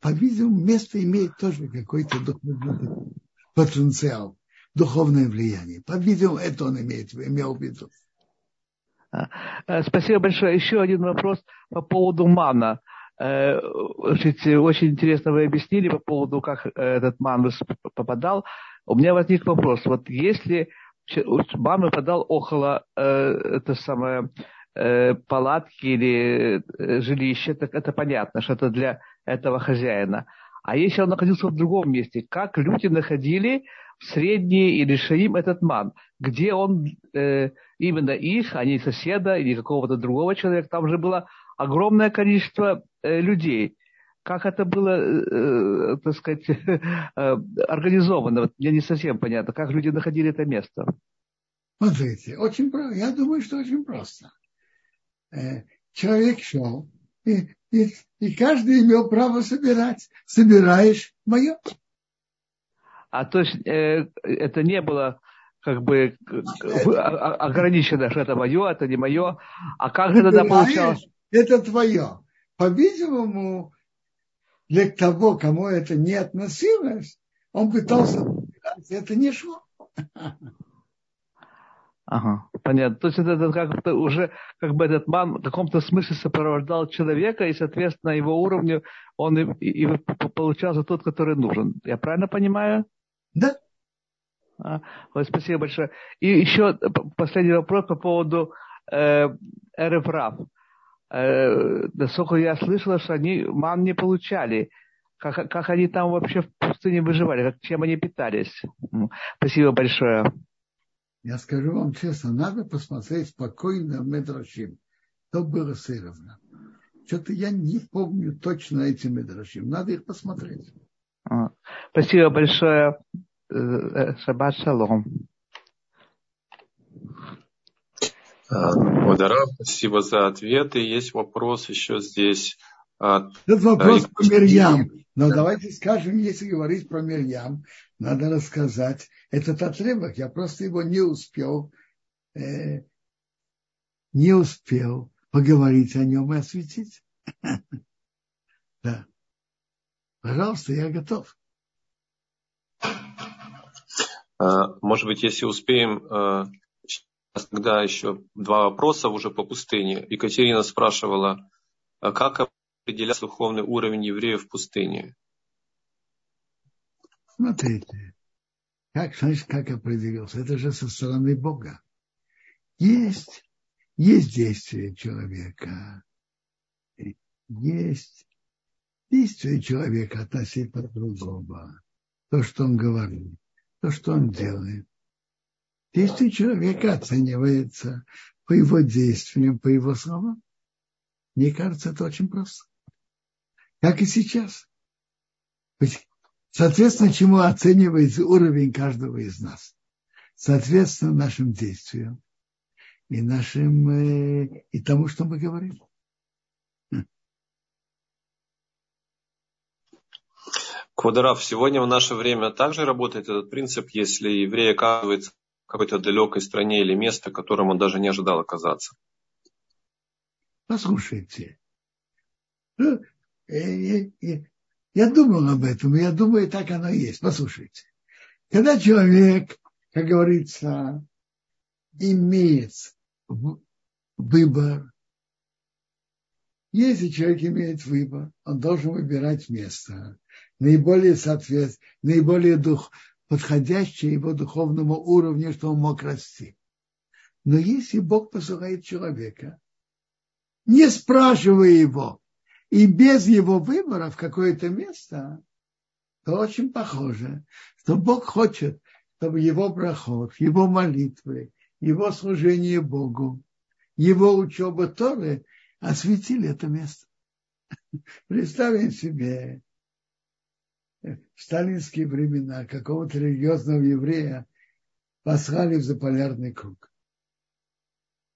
по-видимому, место имеет тоже какой-то духовный потенциал, духовное влияние. По-видимому, это он имеет, имел в виду. А, э, спасибо большое. Еще один вопрос по поводу мана. Э, очень интересно вы объяснили по поводу, как этот ман попадал. У меня возник вопрос. Вот если ман выпадал около э, это самое, палатки или жилища, так это понятно, что это для этого хозяина. А если он находился в другом месте, как люди находили в средней или шаим этот ман, где он э, именно их, а не соседа или какого-то другого человека, там же было огромное количество э, людей. как это было, э, так сказать, организовано? Мне не совсем понятно, как люди находили это место. Смотрите, очень просто. Я думаю, что очень просто. Человек шел, и, и, и каждый имел право собирать. Собираешь мое. А то есть э, это не было как бы ограничено, что это мое, это не мое. А как же тогда получалось? Это твое. По-видимому, для того, кому это не относилось, он пытался это не шло. Ага, понятно. То есть это, это как-то уже как бы этот ман в каком-то смысле сопровождал человека, и, соответственно, его уровню он и, и, и получался тот, который нужен. Я правильно понимаю? Да. А, вот, спасибо большое. И еще последний вопрос по поводу э, РФРАФ. Э, насколько я слышала, что они ман не получали. Как, как они там вообще в пустыне выживали, как, чем они питались. Спасибо большое. Я скажу вам честно, надо посмотреть спокойно в Медрашим. То было сыровно. Что-то я не помню точно эти Медрашим. Надо их посмотреть. А, спасибо большое. Э, э, шаббат шалом. Мадара, спасибо за ответы. Есть вопрос еще здесь. Этот вопрос про Мирьям. Но давайте скажем, если говорить про Мирьям, надо рассказать этот отрывок. Я просто его не успел, э, не успел поговорить о нем и осветить. Да. Пожалуйста, я готов. А, может быть, если успеем, э, тогда еще два вопроса уже по пустыне. Екатерина спрашивала, а как определять духовный уровень евреев в пустыне? Смотрите, как, значит, как определился? Это же со стороны Бога. Есть, есть действие человека, есть действие человека относительно другого, то, что он говорит, то, что он делает. Действие человека оценивается по его действиям, по его словам. Мне кажется, это очень просто. Как и сейчас. Соответственно, чему оценивается уровень каждого из нас? Соответственно, нашим действиям и нашим э, и тому, что мы говорим. Квадраф, сегодня в наше время также работает этот принцип, если еврей оказывается какой-то далекой стране или место, в котором он даже не ожидал оказаться. Послушайте, ну, э, я думал об этом, и я думаю, так оно и есть. Послушайте. Когда человек, как говорится, имеет выбор, если человек имеет выбор, он должен выбирать место, наиболее соответствует, наиболее дух, подходящее его духовному уровню, что он мог расти. Но если Бог посылает человека, не спрашивая его, и без его выбора в какое-то место, то очень похоже, что Бог хочет, чтобы его проход, его молитвы, его служение Богу, его учеба Торы осветили это место. Представим себе в сталинские времена какого-то религиозного еврея послали в заполярный круг.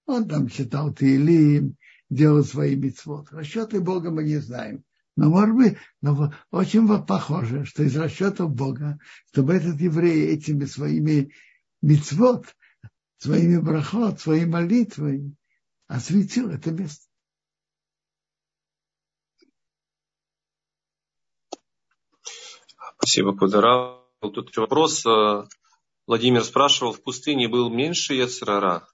Он там читал Таилим, делал свои митцвот. Расчеты Бога мы не знаем. Но, может быть, но очень похоже, что из расчетов Бога, чтобы этот еврей этими своими мицвод, своими брахот, своей молитвой осветил это место. Спасибо, Кудара. Тут вопрос. Э, Владимир спрашивал, в пустыне был меньше Яцерара?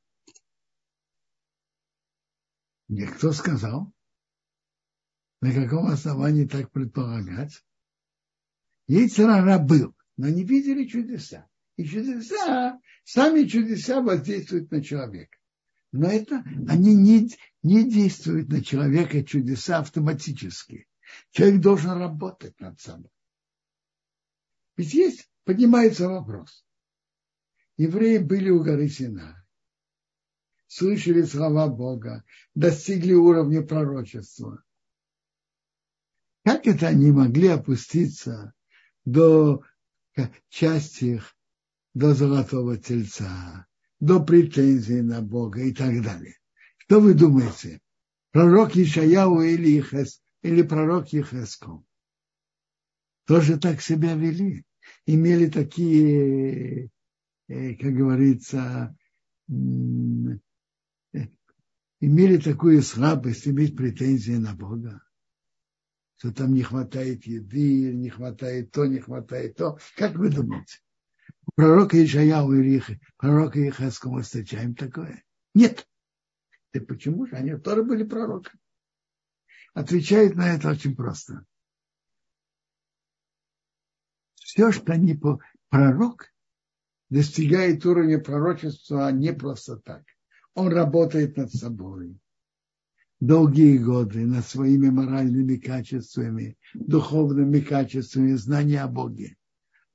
Никто сказал. На каком основании так предполагать? Яйцерара был, но не видели чудеса. И чудеса, сами чудеса воздействуют на человека. Но это, они не, не действуют на человека чудеса автоматически. Человек должен работать над собой. Ведь есть, поднимается вопрос. Евреи были у горы Сина слышали слова Бога, достигли уровня пророчества. Как это они могли опуститься до части, до золотого тельца, до претензий на Бога и так далее? Что вы думаете? Пророк Ишаяу или, Ихес, или пророк Ехеском тоже так себя вели? Имели такие, э, как говорится, имели такую слабость, иметь претензии на Бога, что там не хватает еды, не хватает то, не хватает то. Как вы думаете? У пророка Ишаяу или пророка Ихаского мы встречаем такое? Нет. И почему же? Они тоже были пророками. Отвечает на это очень просто. Все, что по пророк, достигает уровня пророчества не просто так он работает над собой долгие годы над своими моральными качествами, духовными качествами, знания о Боге.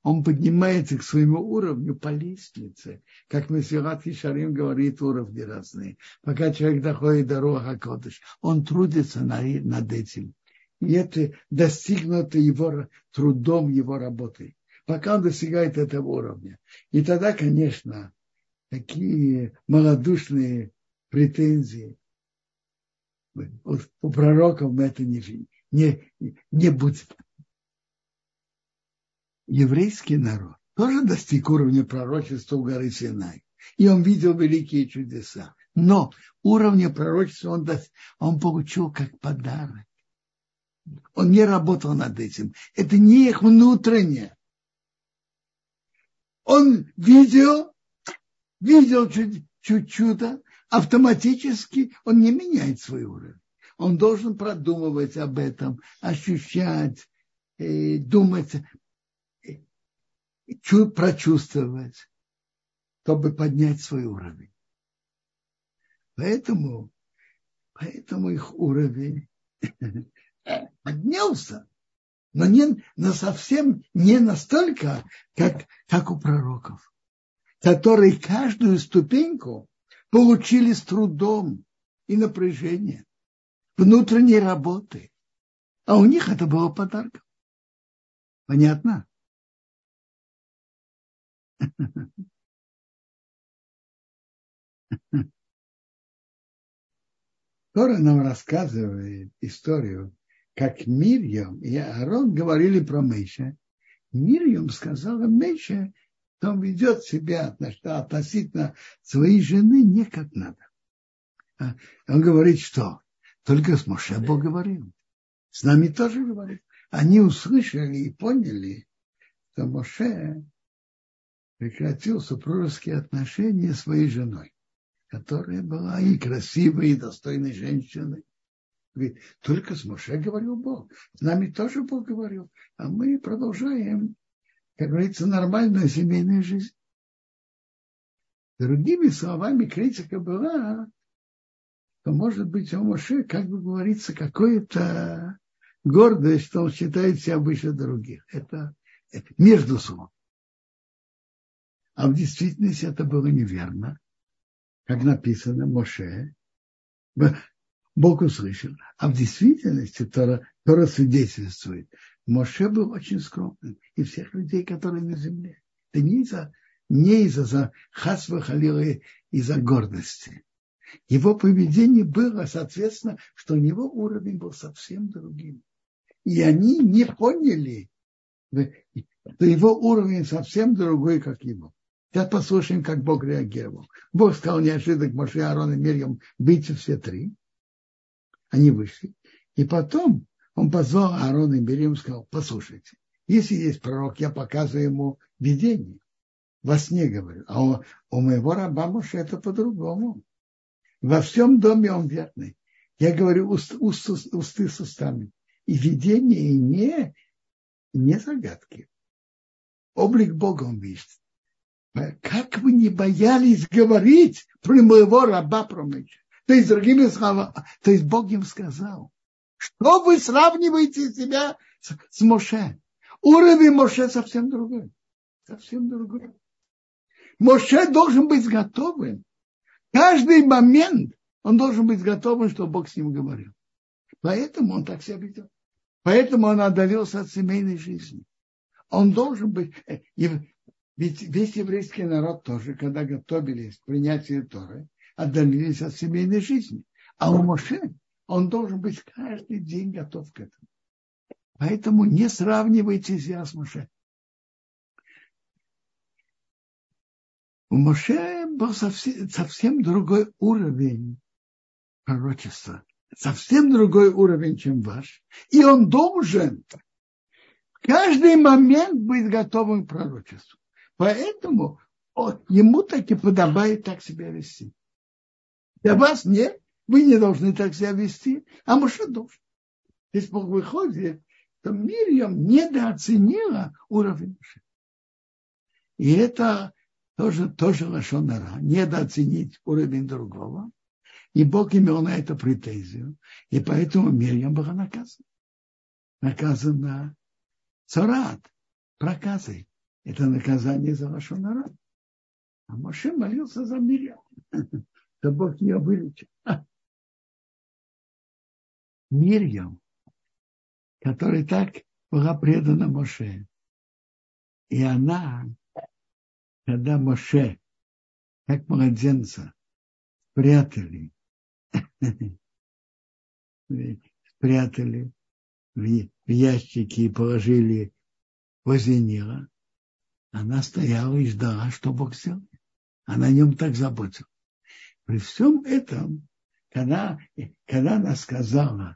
Он поднимается к своему уровню по лестнице, как Мессират Шарим говорит, уровни разные. Пока человек доходит до Руха Кодыш, он трудится над этим. И это достигнуто его трудом, его работой. Пока он достигает этого уровня. И тогда, конечно, такие малодушные претензии. У пророков это не, не, не будет. Еврейский народ тоже достиг уровня пророчества у горы Синай. И он видел великие чудеса. Но уровня пророчества он, он получил как подарок. Он не работал над этим. Это не их внутреннее. Он видел видел чуть чудо, автоматически он не меняет свой уровень. Он должен продумывать об этом, ощущать, э, думать, прочувствовать, чтобы поднять свой уровень. Поэтому, поэтому их уровень поднялся, но, не, но совсем не настолько, как, как у пророков которые каждую ступеньку получили с трудом и напряжением, внутренней работы. А у них это было подарком. Понятно? Тора нам рассказывает историю, как Мирьям и Аарон говорили про Мейша. Мирьям сказала Мейша, то он ведет себя относительно своей жены не как надо. А он говорит, что только с Моше Бог говорил. С нами тоже говорил. Они услышали и поняли, что Моше прекратил супружеские отношения с своей женой, которая была и красивой, и достойной женщиной. Говорит, только с Моше говорил Бог. С нами тоже Бог говорил. А мы продолжаем как говорится, нормальную семейную жизнь. Другими словами, критика была, что может быть у Моше, как бы говорится, какое-то гордость, что он считает себя выше других. Это, это между собой. А в действительности это было неверно. Как написано, Моше, Бог услышал. А в действительности Тора, Тора свидетельствует, Моше был очень скромным. И всех людей, которые на земле. Это не из-за не из-за хасва халила, из-за гордости. Его поведение было, соответственно, что у него уровень был совсем другим. И они не поняли, что его уровень совсем другой, как его. Сейчас послушаем, как Бог реагировал. Бог сказал неожиданно к Моше, Аарон и Мирьям, выйти все три. Они вышли. И потом он позвал Аарона и Мирьям и сказал, послушайте, если есть пророк, я показываю ему видение. Во сне говорю. А у, у моего раба Моше это по-другому. Во всем доме он верный. Я говорю уст, уст, усты с устами. И видение не, не загадки. Облик Бога он видит. Как вы не боялись говорить про моего раба, про? То есть, другими словами, то есть Бог им сказал, что вы сравниваете себя с, с Моше? Уровень Моше совсем другой. Совсем другой. Моше должен быть готовым. Каждый момент он должен быть готовым, что Бог с ним говорил. Поэтому он так себя ведет. Поэтому он отдалился от семейной жизни. Он должен быть... Э, ведь весь еврейский народ тоже, когда готовились к принятию Торы, отдалились от семейной жизни. А у Моше он должен быть каждый день готов к этому. Поэтому не сравнивайте себя с Моше. У Моше был совсем, совсем другой уровень пророчества. Совсем другой уровень, чем ваш. И он должен каждый момент быть готовым к пророчеству. Поэтому ему таки подобает так себя вести. Для вас нет, вы не должны так себя вести, а Моше должен. Здесь Бог выходит, что Мирьям недооценила уровень Моше. И это тоже, тоже лошонара, недооценить уровень другого. И Бог имел на это претензию. И поэтому Мирьям была наказана. Наказана царат, проказой. Это наказание за лошонара. А Моше молился за Мирьям. То Бог ее вылечил. Мирьям, которая так была предана Моше. И она когда Моше, как младенца, спрятали, спрятали в, ящики и положили возле Нила, она стояла и ждала, что Бог сделает. Она о нем так заботилась. При всем этом, когда, когда она сказала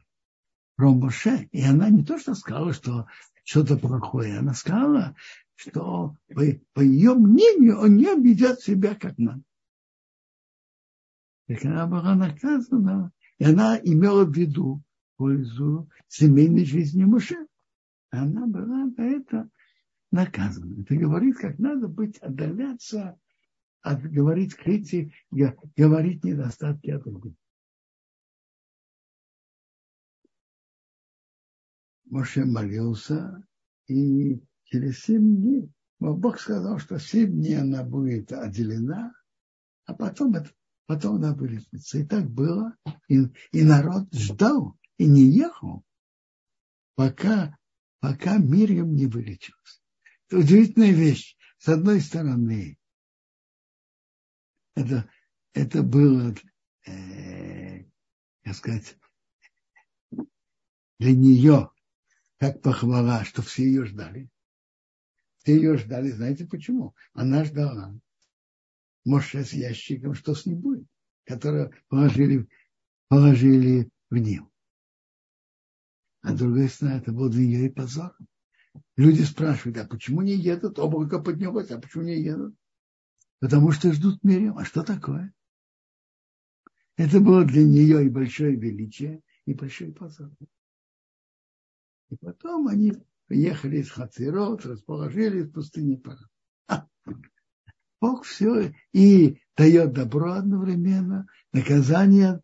про Моше, и она не то что сказала, что что-то плохое, она сказала, что по, по ее мнению он не ведет себя как надо. И она была наказана, и она имела в виду пользу семейной жизни Муше. Она была за это наказана. Это говорит, как надо быть, отдаляться от говорить критики, говорить недостатки от других. Моше молился, и через семь дней, Бог сказал, что семь дней она будет отделена, а потом, это, потом она вылечится. И так было. И, и народ ждал и не ехал, пока, пока Мирьям не вылечилась. Это удивительная вещь. С одной стороны, это, это было, э, сказать, для нее как похвала, что все ее ждали. Все ее ждали, знаете почему? Она ждала Моше с ящиком, что с ним будет, которого положили, положили в Нил. А другая сторона, это был для нее и позор. Люди спрашивают, а почему не едут? Облако поднялось, а почему не едут? Потому что ждут Мирим. А что такое? Это было для нее и большое величие, и большой позор. И потом они приехали из Хацерот, расположились в пустыне Пара. А, Бог все и дает добро одновременно, наказание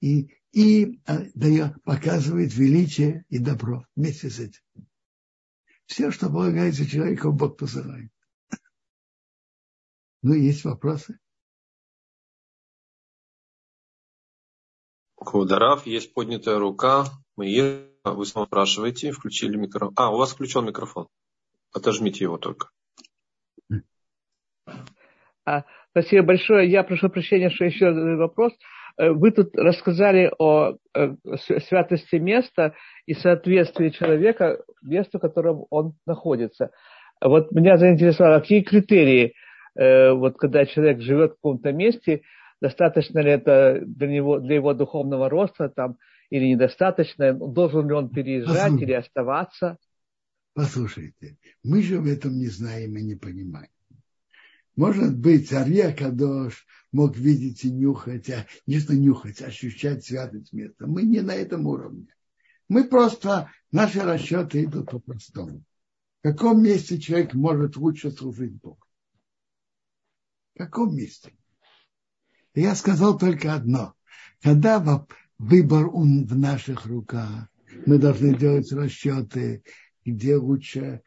и, и а, дает, показывает величие и добро вместе с этим. Все, что полагается человеку, Бог посылает. Ну, есть вопросы? Кударав, есть поднятая рука. Мы вы спрашиваете, включили микрофон. А, у вас включен микрофон. Отожмите его только. А, спасибо большое. Я прошу прощения, что еще вопрос. Э, вы тут рассказали о э, святости места и соответствии человека месту, в котором он находится. Вот меня заинтересовало, какие критерии, вот когда человек живет в каком-то месте, достаточно ли это для, него, для его духовного роста, там, или недостаточно, должен ли он переезжать Послушайте. или оставаться? Послушайте, мы же в этом не знаем и не понимаем. Может быть, Арья Кадош мог видеть и нюхать, а не что нюхать, а ощущать святость места. Мы не на этом уровне. Мы просто, наши расчеты идут по-простому. В каком месте человек может лучше служить Богу? В каком месте? Я сказал только одно. Когда выбор он в наших руках. Мы должны делать расчеты, где лучше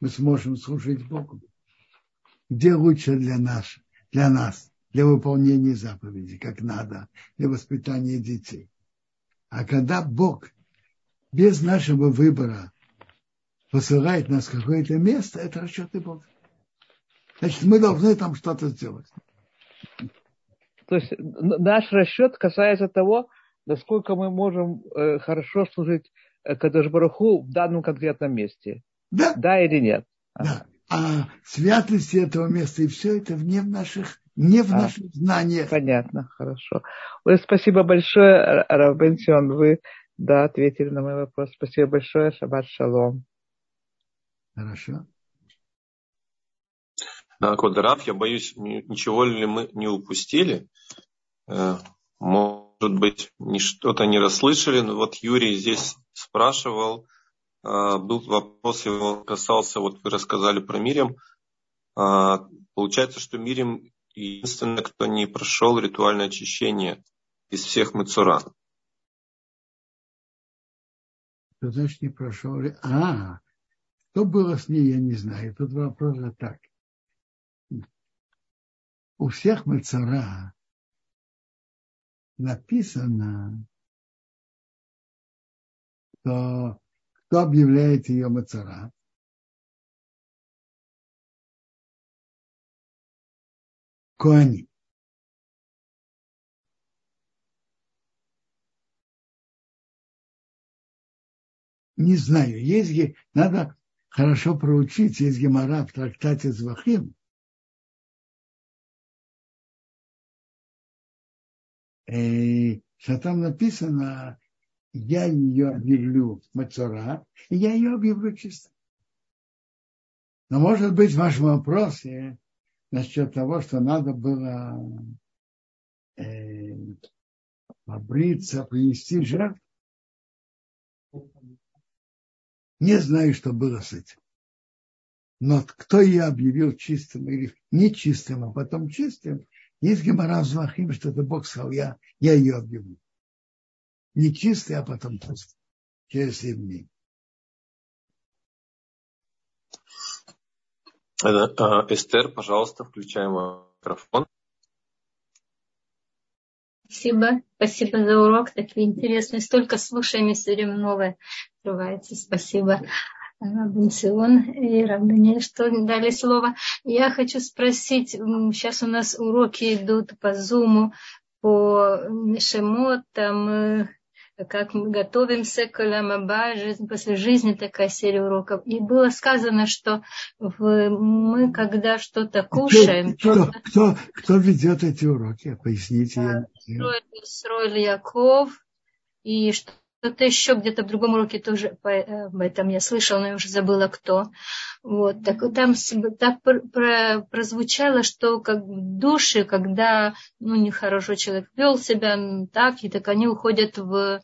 мы сможем служить Богу. Где лучше для нас, для нас, для выполнения заповедей, как надо, для воспитания детей. А когда Бог без нашего выбора посылает нас в какое-то место, это расчеты Бога. Значит, мы должны там что-то сделать. То есть наш расчет касается того, насколько мы можем э, хорошо служить э, Кадышбаруху в данном конкретном месте. Да. Да или нет? Да. А святости этого места и все это вне в наших, не в а, наших знаниях. Понятно, хорошо. Ой, спасибо большое, Рабенсион. Вы да, ответили на мой вопрос. Спасибо большое. Шаббат шалом. Хорошо. Квадраф, я боюсь, ничего ли мы не упустили? Э, может быть, что-то не расслышали. Но вот Юрий здесь спрашивал, э, был вопрос его касался, вот вы рассказали про Мирим. Э, получается, что Мирим единственный, кто не прошел ритуальное очищение из всех Мацура. Что значит не прошел? А, что было с ней, я не знаю. Тут вопрос так у всех мецара написано, что кто объявляет ее мецара, Коани. Не знаю, есть, надо хорошо проучить, есть гемора в трактате Звахим, что там написано, я ее объявлю мацора, и я ее объявлю чисто. Но может быть в вашем вопросе насчет того, что надо было э, побриться, принести жертву, не знаю, что было с этим. Но кто ее объявил чистым или нечистым, а потом чистым, есть гемора в Звахим, что это Бог сказал, я, я ее объявлю. Не чистый, а потом чистый. Через семь дней. Э, Эстер, пожалуйста, включаем микрофон. Спасибо. Спасибо за урок. Такие интересные. Столько слушаем и все время новое открывается. Спасибо. Бенцион и Равданель, что дали слово. Я хочу спросить, сейчас у нас уроки идут по Зуму, по Шемот, там э, как мы готовимся к Ламаба, жизнь после жизни, такая серия уроков. И было сказано, что в, мы, когда что-то кушаем... Кто, кто, кто, кто ведет эти уроки? Поясните. Да, Сройль Яков, и что кто-то еще где-то в другом уроке тоже э, об этом я слышала, но я уже забыла кто. Вот, так там так прозвучало, что как в душе, когда ну, нехорошо человек вел себя так, и так они уходят в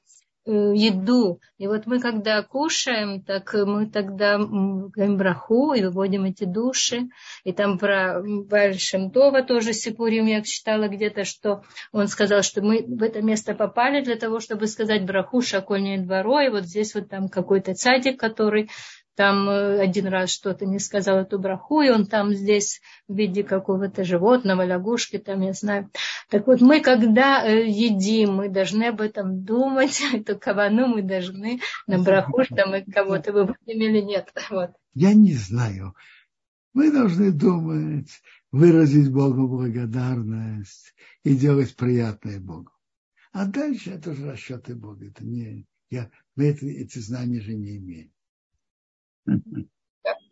еду. И вот мы, когда кушаем, так мы тогда говорим браху и выводим эти души. И там про Большим Това тоже Сипурим я читала где-то, что он сказал, что мы в это место попали для того, чтобы сказать браху шакольнее дворо. И вот здесь вот там какой-то цадик, который там э, один раз что-то не сказал эту браху, и он там здесь в виде какого-то животного, лягушки, там, я знаю. Так вот, мы, когда э, едим, мы должны об этом думать, эту кавану мы должны на браху, что мы кого-то выводим или нет. Вот. Я не знаю. Мы должны думать, выразить Богу благодарность и делать приятное Богу. А дальше это же расчеты Бога. Это не, я, мы это, эти знания же не имеем.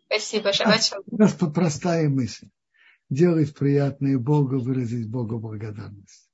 Спасибо, Шаббат Просто простая мысль. Делать приятное Богу, выразить Богу благодарность.